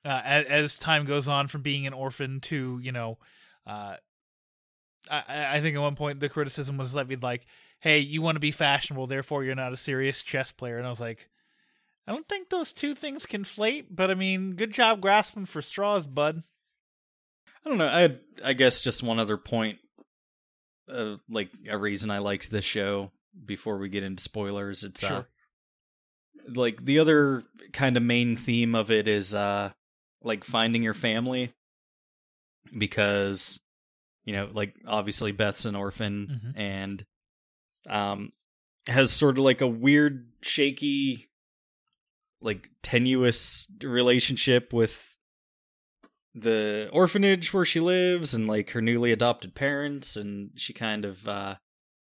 uh, as, as time goes on from being an orphan to you know uh, I, I think at one point the criticism was levied like hey you want to be fashionable therefore you're not a serious chess player and i was like i don't think those two things conflate but i mean good job grasping for straws bud
I don't know. I I guess just one other point, uh, like a reason I liked this show. Before we get into spoilers, it's uh, like the other kind of main theme of it is uh, like finding your family because you know, like obviously Beth's an orphan
Mhm.
and um has sort of like a weird shaky like tenuous relationship with the orphanage where she lives and like her newly adopted parents and she kind of uh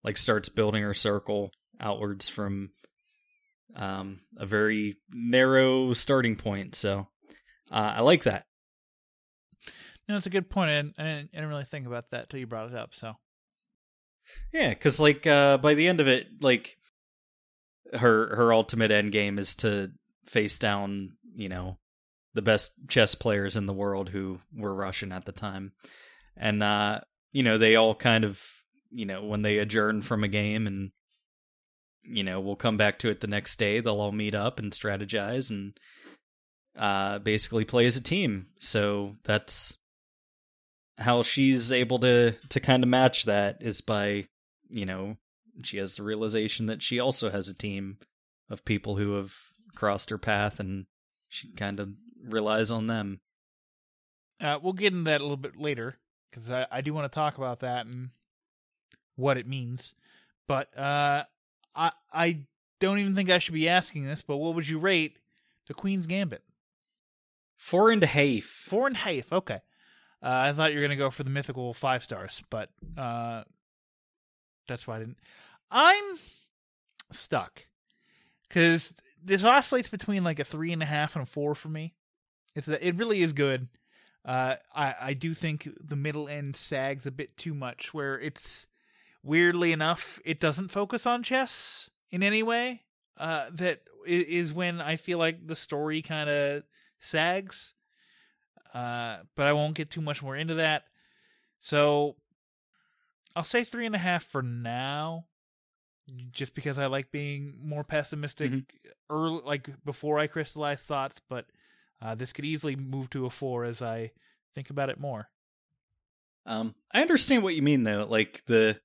like starts building her circle outwards from um a very narrow starting point so uh i like that
No, it's a good point. I didn't, I didn't, I didn't really think about that till you brought it up. So
yeah because like uh by the end of it like her her ultimate end game is to face down you know the best chess players in the world who were russian at the time and uh you know they all kind of you know when they adjourn from a game and you know we'll come back to it the next day they'll all meet up and strategize and uh basically play as a team so that's how she's able to to kind of match that is by you know she has the realization that she also has a team of people who have crossed her path and she kind of relies on them
uh, we'll get into that a little bit later because I, I do want to talk about that and what it means. But uh, I I don't even think I should be asking this. But what would you rate the Queen's Gambit?
four and a half
Four and a half. Okay. Uh, I thought you were gonna go for the mythical five stars, but uh, that's why I didn't. I'm stuck because this oscillates between like a three and a half and a four for me. It's it really is good. Uh, I I do think the middle end sags a bit too much, where it's weirdly enough it doesn't focus on chess in any way. Uh, that is when I feel like the story kind of sags. Uh, but I won't get too much more into that. So I'll say three and a half for now, just because I like being more pessimistic
Mhm.
early, like before I crystallize thoughts. But uh, this could easily move to a four as I think about it more.
Um, I understand what you mean though. Like the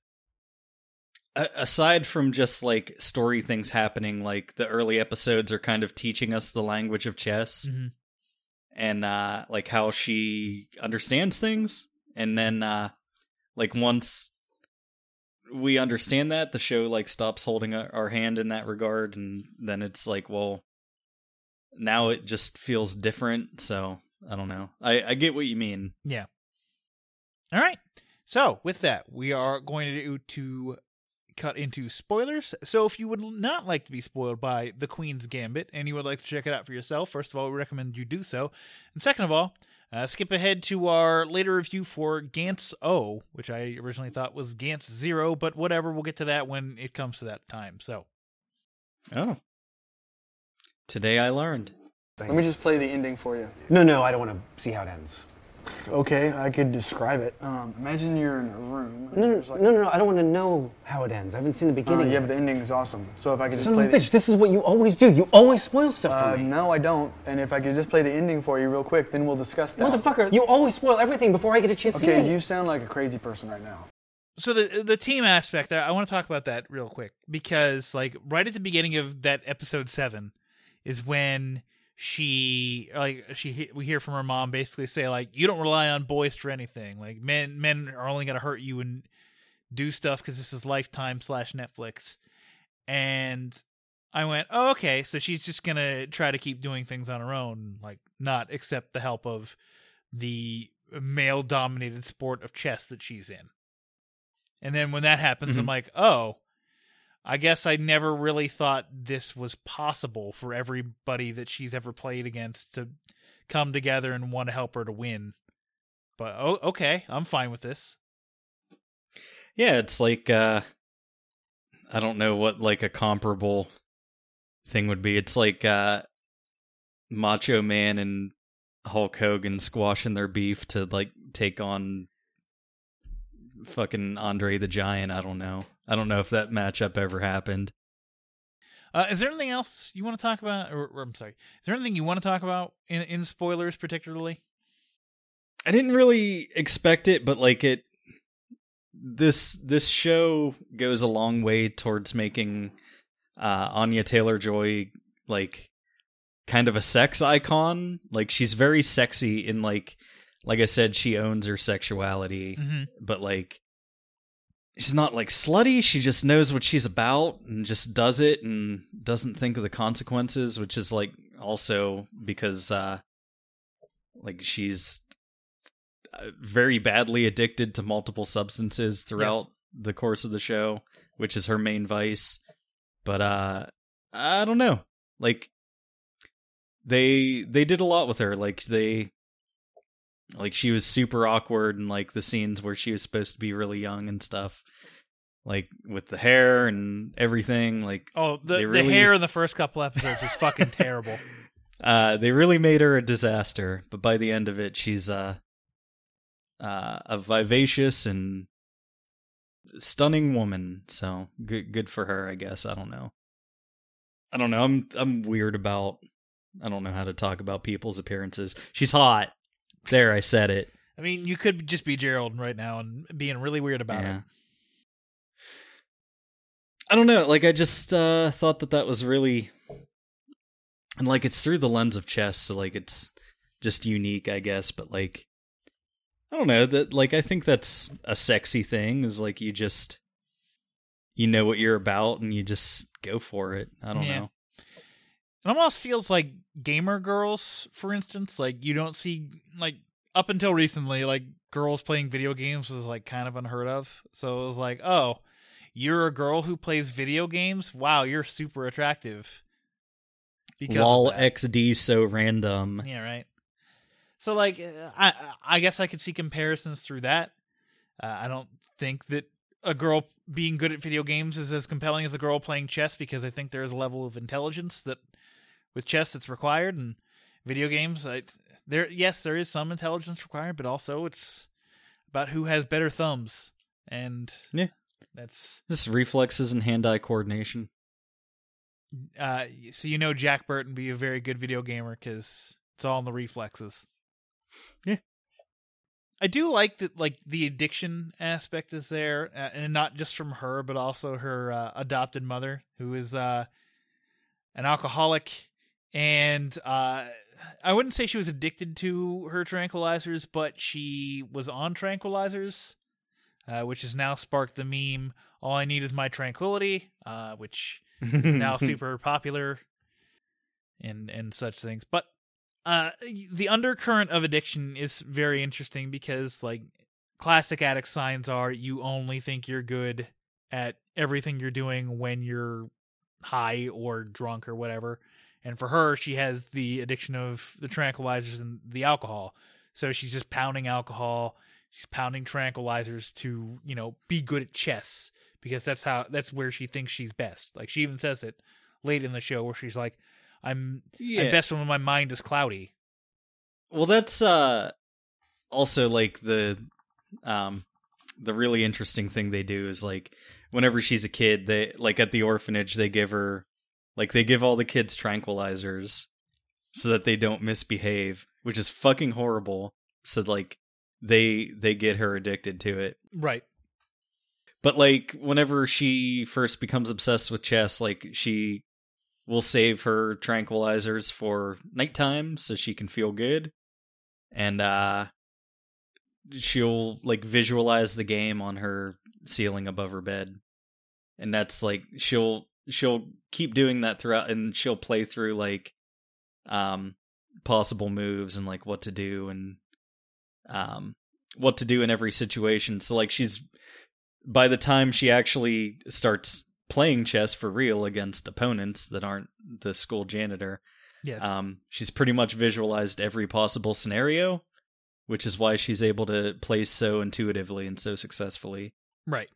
aside from just like story things happening, like the early episodes are kind of teaching us the language of chess
Mhm.
And uh like how she understands things. And then uh like once we understand that, the show like stops holding our hand in that regard, and then it's like, well, now it just feels different. So I don't know. I I get what you mean. Yeah.
All right. So with that, we are going to do to cut into spoilers. So if you would not like to be spoiled by The Queen's Gambit and you would like to check it out for yourself, first of all, we recommend you do so. And second of all, uh, skip ahead to our later review for Gantz O, which I originally thought was Gantz Zero, but whatever, we'll get to that when it comes to that time. So
Oh. Today I learned.
Let me just play the ending for you.
No, no, I don't want to see how it ends.
Okay, I could describe it. Um, imagine you're in a room.
No, no,
like-
no, no, no, I don't want to know how it ends. I haven't seen the
Uh,
beginning.
yeah,
yet.
but the ending is awesome. So if I could just
Son
play
of a bitch, this is what you always do. You always spoil stuff
Uh,
for me.
no, I don't. And if I could just play the ending for you real quick, then we'll discuss that.
Motherfucker, you always spoil everything before I get a chance to see
Okay, you sound like a crazy person right now.
so the the team aspect, I, I want to talk about that real quick because like right at the beginning of that episode seven is when she like she we hear from her mom basically say like you don't rely on boys for anything like men men are only gonna hurt you and do stuff because this is Lifetime slash Netflix, and I went oh, okay so she's just gonna try to keep doing things on her own like not accept the help of the male dominated sport of chess that she's in. And then when that happens, I'm
Mhm.
like, oh, I guess I never really thought this was possible for everybody that she's ever played against to come together and want to help her to win. But oh, okay, I'm fine with this.
Yeah, it's like uh I don't know what like a comparable thing would be. It's like uh Macho Man and Hulk Hogan squashing their beef to like take on fucking Andre the Giant. I don't know. I don't know if that matchup ever happened.
Uh, is there anything else you want to talk about? Or, or I'm sorry, is there anything you want to talk about in in spoilers particularly?
I didn't really expect it, but like it this this show goes a long way towards making uh Anya Taylor Joy like kind of a sex icon. Like she's very sexy in like like I said, she owns her sexuality,
Mhm.
but like she's not like slutty. She just knows what she's about and just does it and doesn't think of the consequences, which is like also because uh like she's uh, very badly addicted to multiple substances throughout the course of the show, which is her main vice. But uh I don't know. Like they they did a lot with her. Like they like she was super awkward in like the scenes where she was supposed to be really young and stuff. Like with the hair and everything. Like
Oh, the the
really-
hair in the first couple episodes is fucking [laughs] terrible.
uh they really made her a disaster, but by the end of it she's uh uh a vivacious and stunning woman. So good good for her, I guess. I don't know. I don't know. I'm I'm weird about I don't know how to talk about people's appearances. She's hot. There, I said it.
I mean, you could just be Gerald right now and being really weird about
Yeah.
it.
I don't know. Like I just uh thought that that was really and like it's through the lens of chess, so like it's just unique, I guess, but like I don't know, that like I think that's a sexy thing is like you just you know what you're about and you just go for it. I don't
Yeah.
know.
It almost feels like gamer girls, for instance. Like you don't see like up until recently, like girls playing video games was like kind of unheard of. So it was like, oh, you're a girl who plays video games. Wow, you're super attractive. Because
Lol. XD so random.
Yeah, right. So like, I I guess I could see comparisons through that. Uh, I don't think that a girl being good at video games is as compelling as a girl playing chess because I think there's a level of intelligence that with chess it's required and video games I, there yes there is some intelligence required but also it's about who has better thumbs and
Yeah.
that's
Just reflexes and hand eye coordination.
uh so you know Jack Burton be a very good video gamer cuz it's all in the reflexes.
Yeah.
I do like that like the addiction aspect is there uh, and not just from her but also her uh, adopted mother who is uh an alcoholic and uh I wouldn't say she was addicted to her tranquilizers but she was on tranquilizers uh which has now sparked the meme all I need is my tranquility uh which is now [laughs] super popular and and such things. But uh the undercurrent of addiction is very interesting because like classic addict signs are you only think you're good at everything you're doing when you're high or drunk or whatever and for her she has the addiction of the tranquilizers and the alcohol. So she's just pounding alcohol. She's pounding tranquilizers to you know be good at chess because that's how that's where she thinks she's best. Like she even says it late in the show where she's like i'm
Yeah.
i'm best when my mind is cloudy.
Well, that's uh also like the um the really interesting thing they do is like whenever she's a kid, they like at the orphanage they give her like they give all the kids tranquilizers so that they don't misbehave, which is fucking horrible. So like they they get her addicted to it.
right
But like whenever she first becomes obsessed with chess, like she will save her tranquilizers for nighttime so she can feel good. And uh she'll like visualize the game on her ceiling above her bed. And that's like she'll she'll keep doing that throughout and she'll play through like um possible moves and like what to do and um what to do in every situation. So like she's by the time she actually starts playing chess for real against opponents that aren't the school janitor,
yes
um, she's pretty much visualized every possible scenario, which is why she's able to play so intuitively and so successfully.
Right.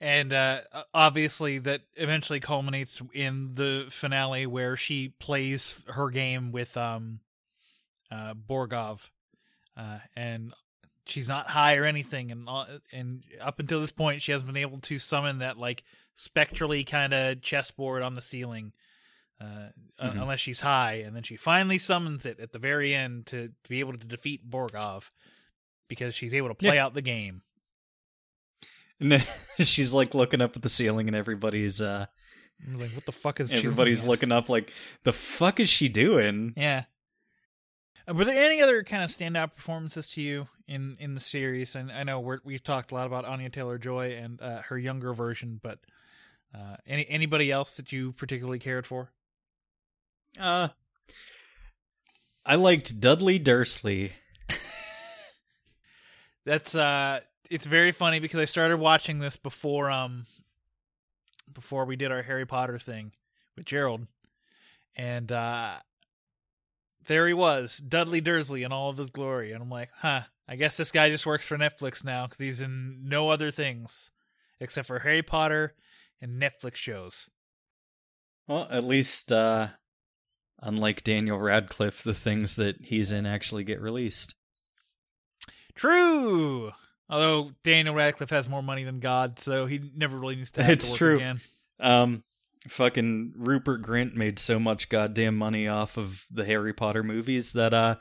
And uh, obviously, that eventually culminates in the finale where she plays her game with um, uh, Borgov, uh, and she's not high or anything, and and up until this point, she hasn't been able to summon that like spectrally kind of chessboard on the ceiling, uh,
Mhm.
unless she's high, and then she finally summons it at the very end to, to be able to defeat Borgov because she's able to play
Yeah.
out the game.
And then [laughs] she's like looking up at the ceiling, and everybody's uh,
like, what the fuck is
Everybody's looking up like, the fuck is she doing?
Yeah. Uh, Were there any other kind of standout performances to you in in the series? And I know we're, we've talked a lot about Anya Taylor Joy and uh, her younger version, but uh, any anybody else that you particularly cared for?
Uh, I liked Dudley Dursley. [laughs]
That's uh, it's very funny because I started watching this before um, before we did our Harry Potter thing with Gerald, and uh, there he was, Dudley Dursley in all of his glory, and I'm like, huh, I guess this guy just works for Netflix now because he's in no other things except for Harry Potter and Netflix shows.
Well, at least, uh, unlike Daniel Radcliffe, the things that he's in actually get released.
True. Although Daniel Radcliffe has more money than God, so he never really needs to. Have
It's
to work
true.
Again.
Um, fucking Rupert Grint made so much goddamn money off of the Harry Potter movies that uh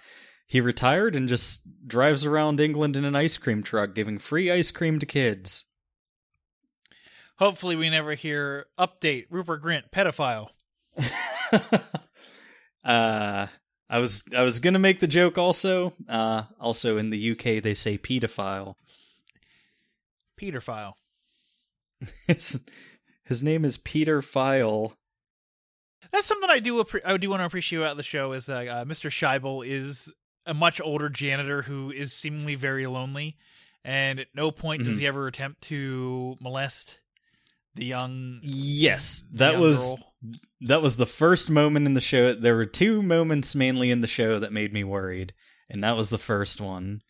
he retired and just drives around England in an ice cream truck giving free ice cream to kids.
Hopefully, we never hear update Rupert Grint pedophile. [laughs]
uh I was I was gonna make the joke also. Uh also in the UK they say pedophile.
Peter file. [laughs]
His, his name is Peter File.
That's something I do. appre- I do want to appreciate about the show is that uh, Mr. Shaibel is a much older janitor who is seemingly very lonely, and at no point does
Mhm.
he ever attempt to molest the young.
Yes, that
young
was
girl.
that was the first moment in the show. There were two moments mainly in the show that made me worried, and that was the first one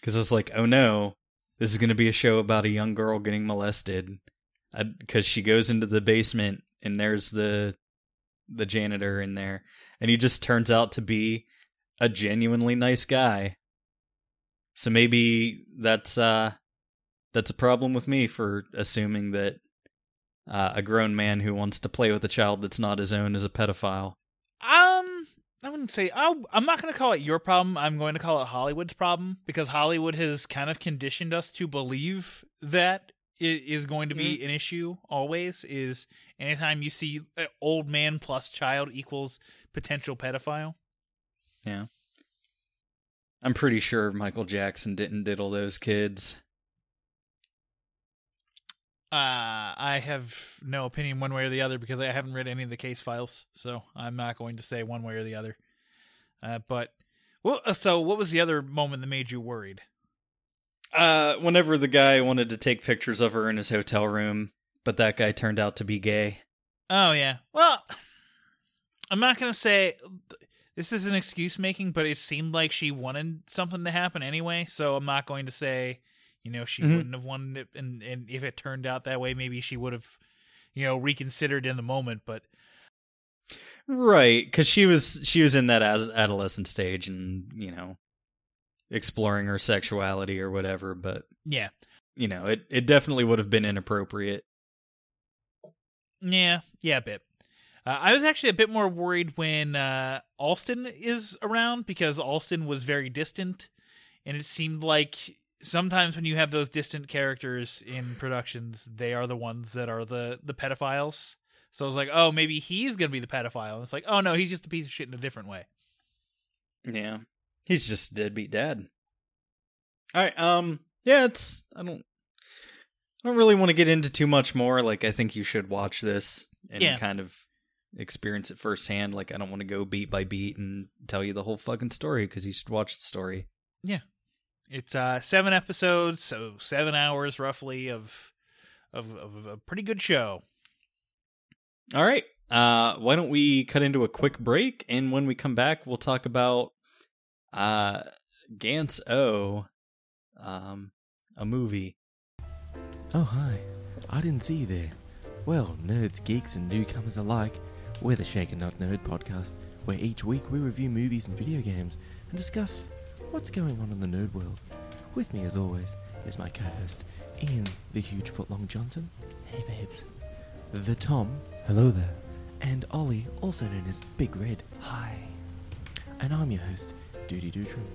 because I was like, "Oh no, this is going to be a show about a young girl getting molested." Because she goes into the basement and there's the the janitor in there, and he just turns out to be a genuinely nice guy. So maybe that's uh that's a problem with me for assuming that uh, a grown man who wants to play with a child that's not his own is a pedophile.
I wouldn't say. I'll, I'm not going to call it your problem. I'm going to call it Hollywood's problem because Hollywood has kind of conditioned us to believe that it is going to be mm-hmm. an issue. Always is anytime you see old man plus child equals potential pedophile.
Yeah. I'm pretty sure Michael Jackson didn't diddle those kids.
Uh, I have no opinion one way or the other because I haven't read any of the case files, so I'm not going to say one way or the other. Uh, but well, uh, so what was the other moment that made you worried?
Uh, whenever the guy wanted to take pictures of her in his hotel room, but that guy turned out to be gay.
Oh yeah. Well, I'm not gonna say this is an excuse making, but it seemed like she wanted something to happen anyway. So I'm not going to say, you know, she
Mhm.
wouldn't have wanted it, and and if it turned out that way, maybe she would have, you know, reconsidered in the moment. But
Right, because she was she was in that adolescent stage and you know exploring her sexuality or whatever. But
yeah,
you know, it it definitely would have been inappropriate.
yeah, yeah, a bit. Uh, I was actually a bit more worried when uh, Allston is around because Allston was very distant, and it seemed like sometimes when you have those distant characters in productions, they are the ones that are the the pedophiles. So I was like, oh, maybe he's gonna be the pedophile. And it's like, oh no, he's just a piece of shit in a different way.
Yeah. He's just a deadbeat dad. All right, um yeah, it's I don't I don't really want to get into too much more. Like I think you should watch this and
Yeah.
kind of experience it firsthand. Like I don't want to go beat by beat and tell you the whole fucking story because you should watch the story.
It's uh seven episodes, so seven hours roughly of of, of a pretty good show.
All right. Uh why don't we cut into a quick break and when we come back we'll talk about uh Gantz O um a movie.
Oh, hi. I didn't see you there. Well, nerds, geeks, and newcomers alike, we're the Shaken Not Nerd podcast, where each week we review movies and video games and discuss what's going on in the nerd world. With me, as always, is my co host, Ian the Huge Footlong Johnson. Hey, babes. The Tom. Hello there. And Ollie, also known as Big Red. Hi. And I'm your host, Duty Dutram.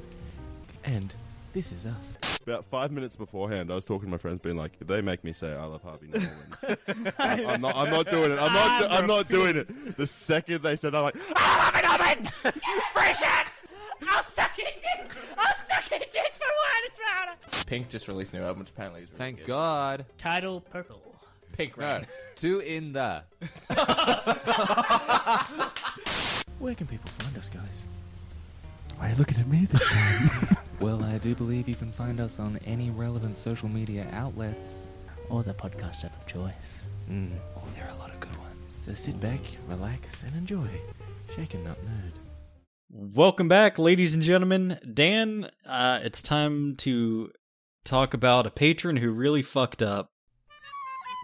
And this is us.
about five minutes beforehand, I was talking to my friends, being like, "If they make me say I love Harvey Norman, I'm, [laughs] I'm not. I'm not doing it. I'm not. do- I'm not doing it." The second they said, "I'm like,
I love it, Norman! [laughs] Fresh it! I'll suck it dick! I'll suck it dick for one, it's rounder!
Pink just released a new album, which apparently is really
Thank
good.
God.
Title purple.
Pink no, two in the. [laughs]
Where can people find us, guys?
Why are you looking at me this time? [laughs]
Well, I do believe you can find us on any relevant social media outlets.
Or the podcast app of choice.
Mm. Oh, there are a lot of good ones. So sit back, relax, and enjoy. Shaken Not Nerd.
Welcome back, ladies and gentlemen. Dan, uh, it's time to talk about a patron who really fucked up.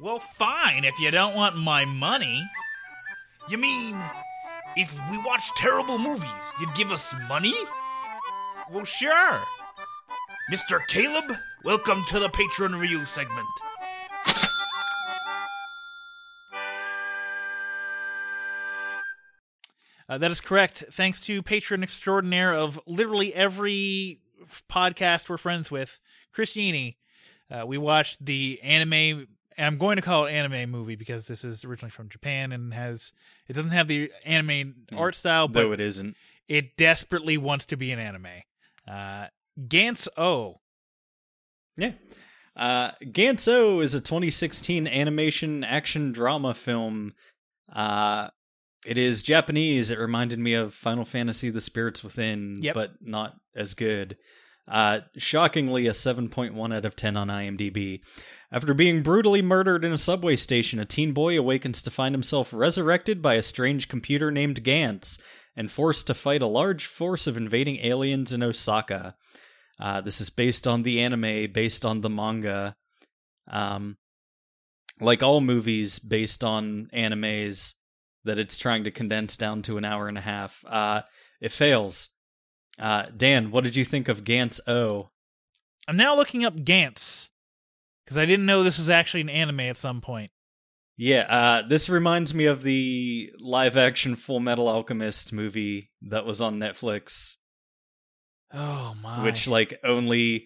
Well, fine if you don't want my money.
You mean, if we watch terrible movies, you'd give us money?
Well, sure.
Mr. Caleb, welcome to the patron Review segment.
Uh, that is correct. Thanks to patron extraordinaire of literally every podcast we're friends with, Chris Yini. Uh, we watched the anime, and I'm going to call it anime movie because this is originally from Japan and has it doesn't have the anime art style, but
Though it isn't.
it desperately wants to be an anime. Uh, Gantz O.
Yeah. Uh, Gantz-O is a 2016 animation action drama film. Uh, it is Japanese. It reminded me of Final Fantasy The Spirits Within,
Yep.
but not as good. Uh, shockingly, a 7.1 out of 10 on IMDb. After being brutally murdered in a subway station, a teen boy awakens to find himself resurrected by a strange computer named Gantz and forced to fight a large force of invading aliens in Osaka. Uh, this is based on the anime, based on the manga. Um, like all movies based on animes that it's trying to condense down to an hour and a half. Uh, it fails. Uh, Dan, what did you think of Gantz O?
I'm now looking up Gantz because I didn't know this was actually an anime at some point.
Yeah, uh, this reminds me of the live action Full Metal Alchemist movie that was on Netflix,
Oh my!
which like only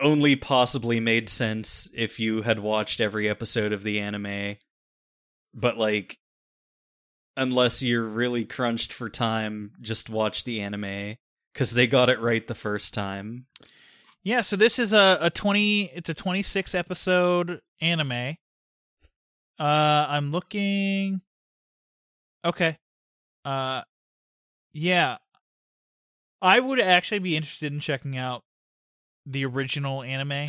only possibly made sense if you had watched every episode of the anime. But like unless you're really crunched for time, just watch the anime cuz they got it right the first time.
Yeah, so this is a, a 20 it's a 26 episode anime. Uh I'm looking Okay. Uh yeah. I would actually be interested in checking out the original anime.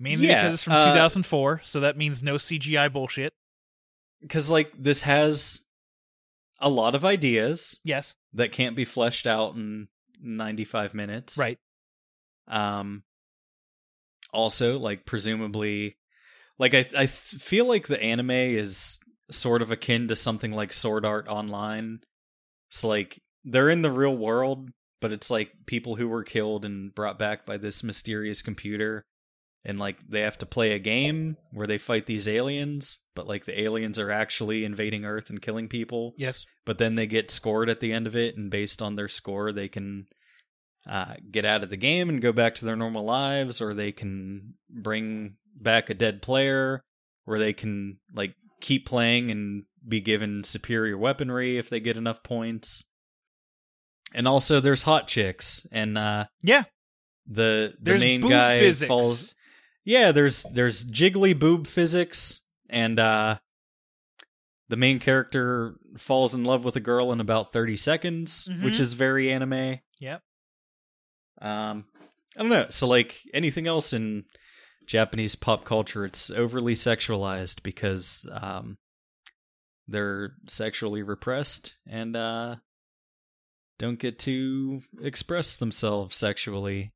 Mainly
Yeah,
because it's from
uh,
2004, so that means no CGI bullshit.
Cuz like this has a lot of ideas
Yes.
that can't be fleshed out in 95 minutes.
Right.
Um also like presumably like I I feel like the anime is sort of akin to something like Sword Art Online. It's like they're in the real world, but it's like people who were killed and brought back by this mysterious computer and like they have to play a game where they fight these aliens, but like the aliens are actually invading Earth and killing people
Yes.
but then they get scored at the end of it, and based on their score, they can uh, get out of the game and go back to their normal lives, or they can bring back a dead player, or they can like keep playing and be given superior weaponry if they get enough points. And also, there's hot chicks, and uh,
Yeah.
the the
There's
main guy
physics.
falls. Yeah, there's there's jiggly boob physics, and uh, the main character falls in love with a girl in about 30 seconds, which
Mhm.
is very anime.
Yep.
Um, I don't know. So, like anything else in Japanese pop culture, it's overly sexualized because um, they're sexually repressed and uh, don't get to express themselves sexually.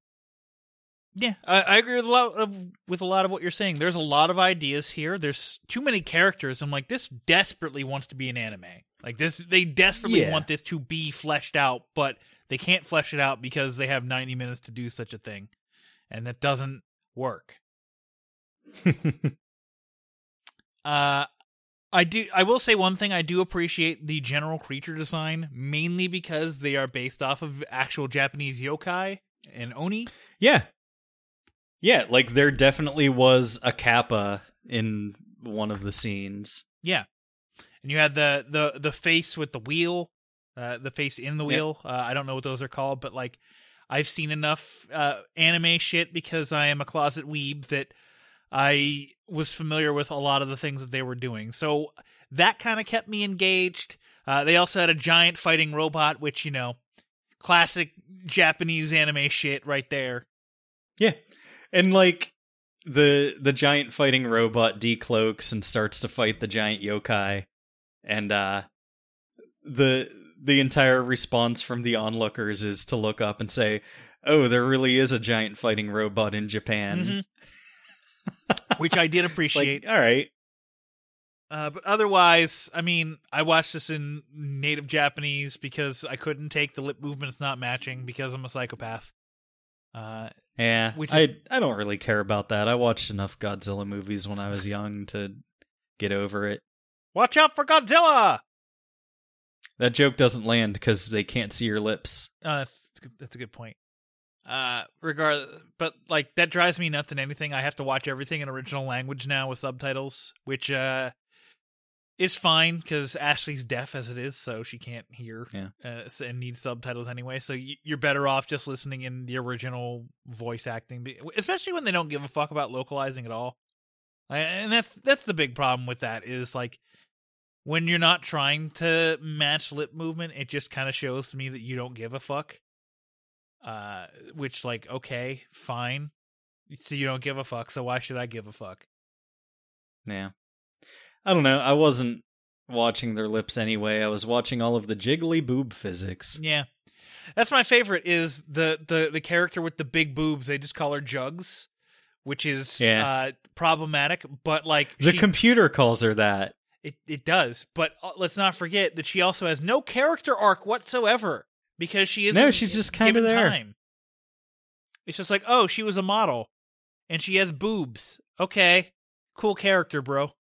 Yeah, I, I agree with a lot of with a lot of what you're saying. There's a lot of ideas here. There's too many characters. I'm like, this desperately wants to be an anime. Like this, they desperately
Yeah.
want this to be fleshed out, but they can't flesh it out because they have 90 minutes to do such a thing, and that doesn't work. [laughs] Uh, I do. I will say one thing. I do appreciate the general creature design, mainly because they are based off of actual Japanese yokai and oni.
Yeah. Yeah, like there definitely was a kappa in one of the scenes.
Yeah, and you had the the the face with the wheel, uh, the face in the wheel. Uh, I don't know what those are called, but like I've seen enough uh, anime shit because I am a closet weeb that I was familiar with a lot of the things that they were doing. So that kind of kept me engaged. Uh, they also had a giant fighting robot, which you know, classic Japanese anime shit right there.
Yeah. And like the the giant fighting robot decloaks and starts to fight the giant yokai and uh the the entire response from the onlookers is to look up and say, "Oh, there really is a giant fighting robot in Japan."
Mhm. [laughs] which I did
It's like,
appreciate.
all right.
Uh, but otherwise, I mean, I watched this in native Japanese because I couldn't take the lip movements not matching because I'm a psychopath. Uh,
Yeah.
Which
I
is-
I don't really care about that. I watched enough Godzilla movies when I was young to get over it.
watch out for Godzilla!
That joke doesn't land cuz they can't see your lips.
Uh, that's, that's a good- that's a good point. Uh, regard, but like that drives me nuts than anything. I have to watch everything in original language now with subtitles, which uh is fine because Ashley's deaf as it is, so she can't hear
Yeah.
uh, and needs subtitles anyway. So you're better off just listening in the original voice acting, especially when they don't give a fuck about localizing at all. And that's that's the big problem with that is like when you're not trying to match lip movement, it just kind of shows to me that you don't give a fuck. Uh, which like okay, fine. So you don't give a fuck. So why should I give a fuck?
Yeah. I don't know. I wasn't watching their lips anyway. I was watching all of the jiggly boob physics.
Yeah, that's my favorite. Is the the the character with the big boobs? They just call her Jugs, which is
Yeah.
uh problematic. But like
The
she-
computer calls her that.
It it does, but uh, let's not forget that she also has no character arc whatsoever because she is
No, she's just kinda
given
there.
Time. It's just like, oh, she was a model, and she has boobs. Okay, cool character, bro.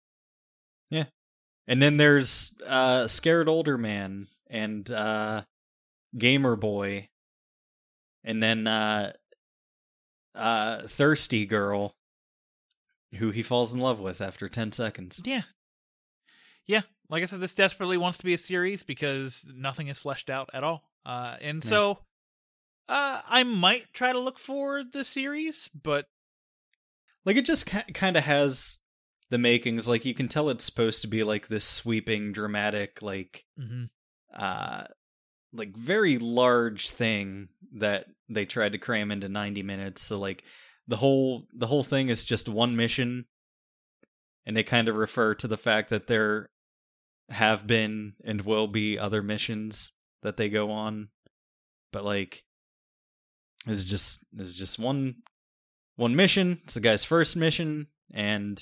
And then there's uh scared older man and uh gamer boy. And then uh uh thirsty girl who he falls in love with after 10 seconds.
Yeah, yeah. Like I said, this desperately wants to be a series because nothing is fleshed out at all. Uh, and
Yeah.
so, uh, I might try to look for the series, but
Like it just ca- kind of has the makings like you can tell it's supposed to be like this sweeping dramatic like
Mhm.
uh like very large thing that they tried to cram into 90 minutes. So like the whole the whole thing is just one mission. And they kind of refer to the fact that there have been and will be other missions that they go on. But like it's just it's just one one mission. It's the guy's first mission and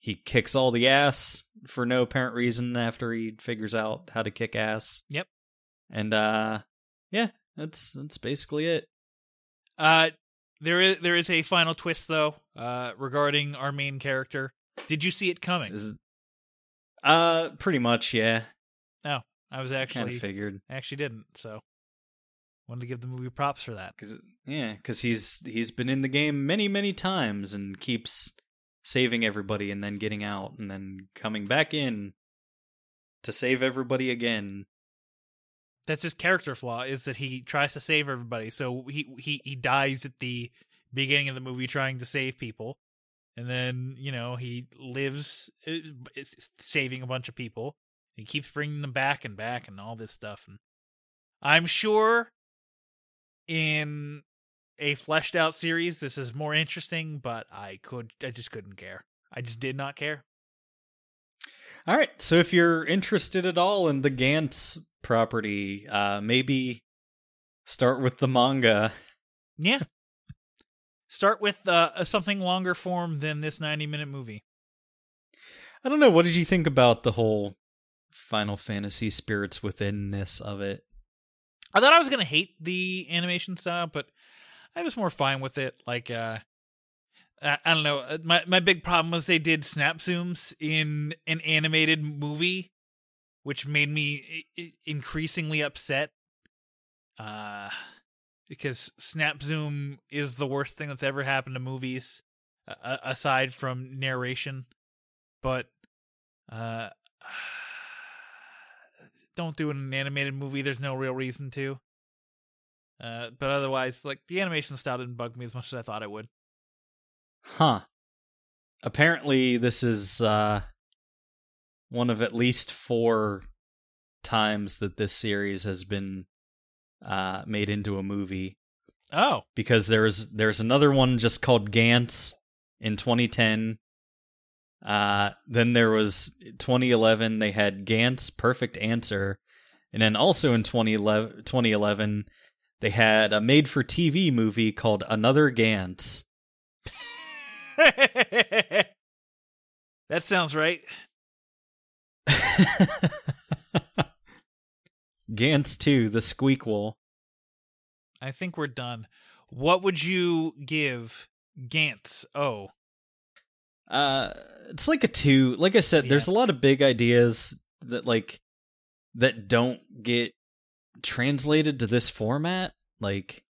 he kicks all the ass for no apparent reason after he figures out how to kick ass
Yep.
and uh yeah that's that's basically it
Uh, there is there is a final twist though, uh, regarding our main character. Did you see it coming?
Is- uh pretty much yeah
No, I was actually
of figured
I actually didn't. So wanted to give the movie props for that.
Cause, yeah, because he's he's been in the game many many times and keeps saving everybody and then getting out and then coming back in to save everybody again.
That's his character flaw is that he tries to save everybody. So he he he dies at the beginning of the movie trying to save people, and then you know he lives saving a bunch of people. He keeps bringing them back and back and all this stuff. And I'm sure in a fleshed out series this is more interesting, but I could I just couldn't care. I just did not care.
All right, so if you're interested at all in the Gantz property, uh maybe start with the manga. [laughs]
Yeah. Start with uh, something longer form than this 90 minute movie.
I don't know, what did you think about the whole Final Fantasy spirits withinness of it?
I thought I was gonna hate the animation style, but I was more fine with it. Like, uh, I, I don't know. Uh, My my big problem was they did snap zooms in an animated movie, which made me i- increasingly upset. Uh, because snap zoom is the worst thing that's ever happened to movies, uh, aside from narration. But uh, [sighs] don't do it in an animated movie. There's no real reason to. Uh, but otherwise, like the animation style didn't bug me as much as I thought it would.
Huh. Apparently, this is uh, one of at least four times that this series has been uh, made into a movie.
Oh,
because there's there's another one just called Gantz in 2010. Uh, then there was 2011. They had Gantz Perfect Answer, and then also in 2011, 2011 they had a made-for-TV movie called Another Gantz. [laughs]
that sounds right. [laughs]
Gantz 2, The Squeakquel.
I think we're done. What would you give Gantz? Oh.
Uh it's like a 2. Like I said, there's a lot of big ideas that like that don't get translated to this format. Like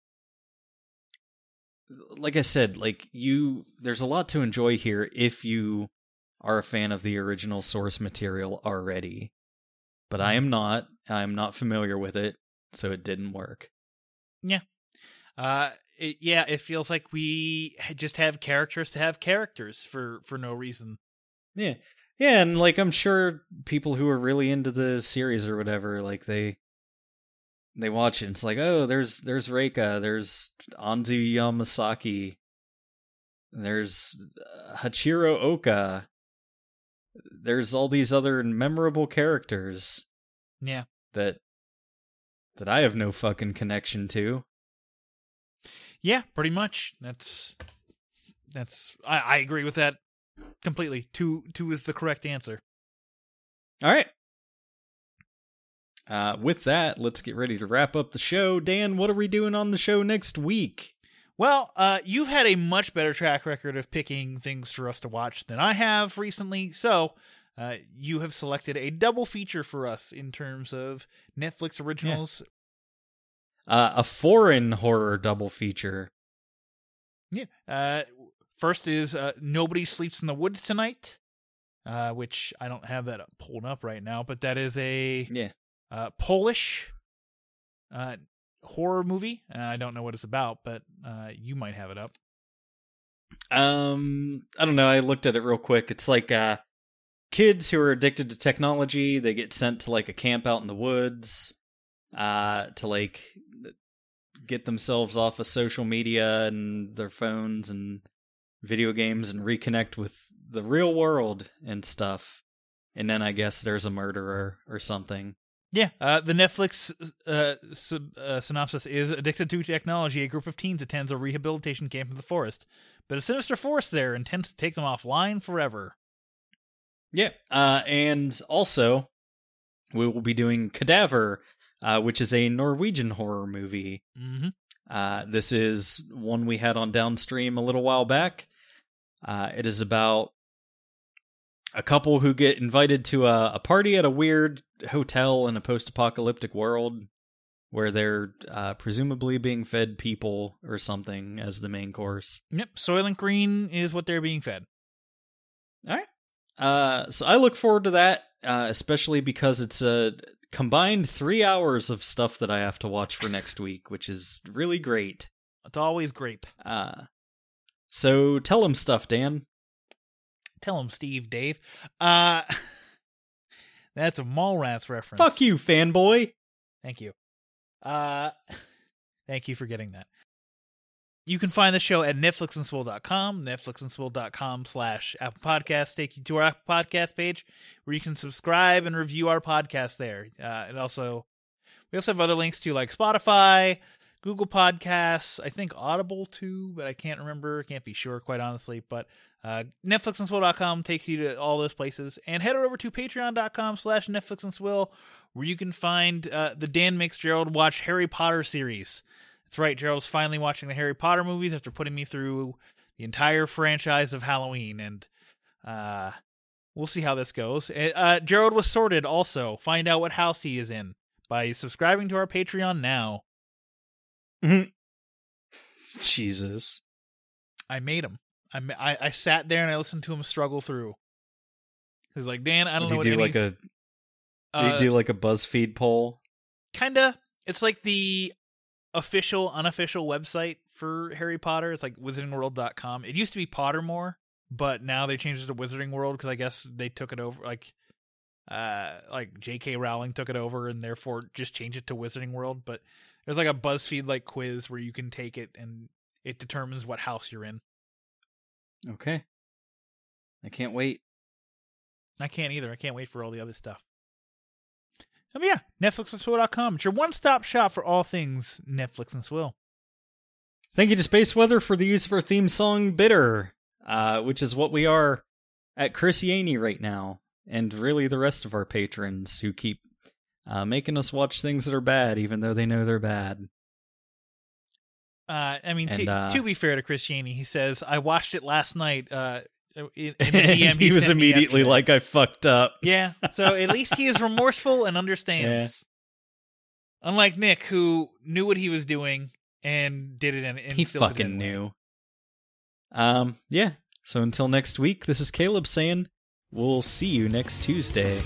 like I said, like you there's a lot to enjoy here if you are a fan of the original source material already. But I am not. I'm not familiar with it, so it didn't work.
Yeah. Uh it, yeah, it feels like we just have characters to have characters for for no reason.
Yeah. Yeah, and like I'm sure people who are really into the series or whatever, like they they watch it and it's like, "Oh, there's there's Reika, there's Anzu Yamasaki, there's uh, Hachiro Oka, there's all these other memorable characters
Yeah.
that that I have no fucking connection to.
Yeah, pretty much. That's that's I, I agree with that completely. Two two is the correct answer.
All right. Uh, with that, let's get ready to wrap up the show. Dan, what are we doing on the show next week?
Well, uh, you've had a much better track record of picking things for us to watch than I have recently, so uh, you have selected a double feature for us in terms of Netflix originals.
Uh, a foreign horror double feature.
Yeah. Uh, first is uh, Nobody Sleeps in the Woods Tonight, uh, which I don't have that pulled up right now, but that is a
yeah
uh, Polish uh, horror movie. Uh, I don't know what it's about, but uh, you might have it up.
Um, I don't know. I looked at it real quick. It's like uh, kids who are addicted to technology. They get sent to like a camp out in the woods, uh, to like get themselves off of social media and their phones and video games and reconnect with the real world and stuff. And then I guess there's a murderer or something.
Yeah, uh, the Netflix uh, sub, uh, synopsis is addicted to technology. A group of teens attends a rehabilitation camp in the forest, but a sinister force there intends to take them offline forever.
Yeah, uh, and also we will be doing Cadaver, uh, which is a Norwegian horror movie.
Mm-hmm.
Uh, this is one we had on Downstream a little while back. Uh, it is about a couple who get invited to a, a party at a weird hotel in a post-apocalyptic world where they're uh, presumably being fed people or something as the main course.
Yep, Soylent Green is what they're being fed.
All right. Uh, so I look forward to that, uh, especially because it's a combined three hours of stuff that I have to watch for next week, which is really great.
It's always great.
Uh, so tell them stuff, Dan.
Tell him, Steve, Dave. Uh, [laughs] that's a Mallrats reference.
Fuck you, fanboy.
Thank you. Uh, [laughs] thank you for getting that. You can find the show at netflixandswill.com, netflixandswill.com slash Apple Podcasts. Take you to our Apple Podcast page where you can subscribe and review our podcast there. Uh, and also, we also have other links to like Spotify, Google Podcasts, I think Audible too, but I can't remember. Can't be sure, quite honestly. But uh, NetflixandSwill.com takes you to all those places. And head over to patreon.com slash Netflix and Swill, where you can find uh, the Dan Makes Gerald Watch Harry Potter series. That's right, Gerald's finally watching the Harry Potter movies after putting me through the entire franchise of Halloween. And uh, we'll see how this goes. Uh, Gerald was sorted also. Find out what house he is in by subscribing to our Patreon now.
Mm-hmm. Jesus.
I made him. I, I I sat there and I listened to him struggle through. He's like, Dan, I don't
Did
know what
do
any,
like a
uh,
you do like a BuzzFeed poll?
kinda. It's like the official, unofficial website for Harry Potter. It's like wizardingworld.com. It used to be Pottermore, but now they changed it to Wizarding World because I guess they took it over. Like, uh, like J.K. Rowling took it over and therefore just changed it to Wizarding World. But there's like a BuzzFeed like quiz where you can take it and it determines what house you're in.
Okay. I can't wait.
I can't either. I can't wait for all the other stuff. Um, yeah, NetflixandSwill.com. It's your one-stop shop for all things Netflix and Swill.
Thank you to Space Weather for the use of our theme song Bitter, uh, which is what we are at Christiani right now, and really the rest of our patrons who keep uh, making us watch things that are bad, even though they know they're bad.
Uh, I mean,
And,
to,
uh,
to be fair to Christiani, he says, I watched it last night. Uh, in, in the DM [laughs]
and he was immediately like, I fucked up. [laughs]
Yeah, so at least he is [laughs] remorseful and understands. Unlike Nick, who knew what he was doing and did it, and, and
he fucking knew. Um, yeah. So until next week, this is Caleb saying, we'll see you next Tuesday.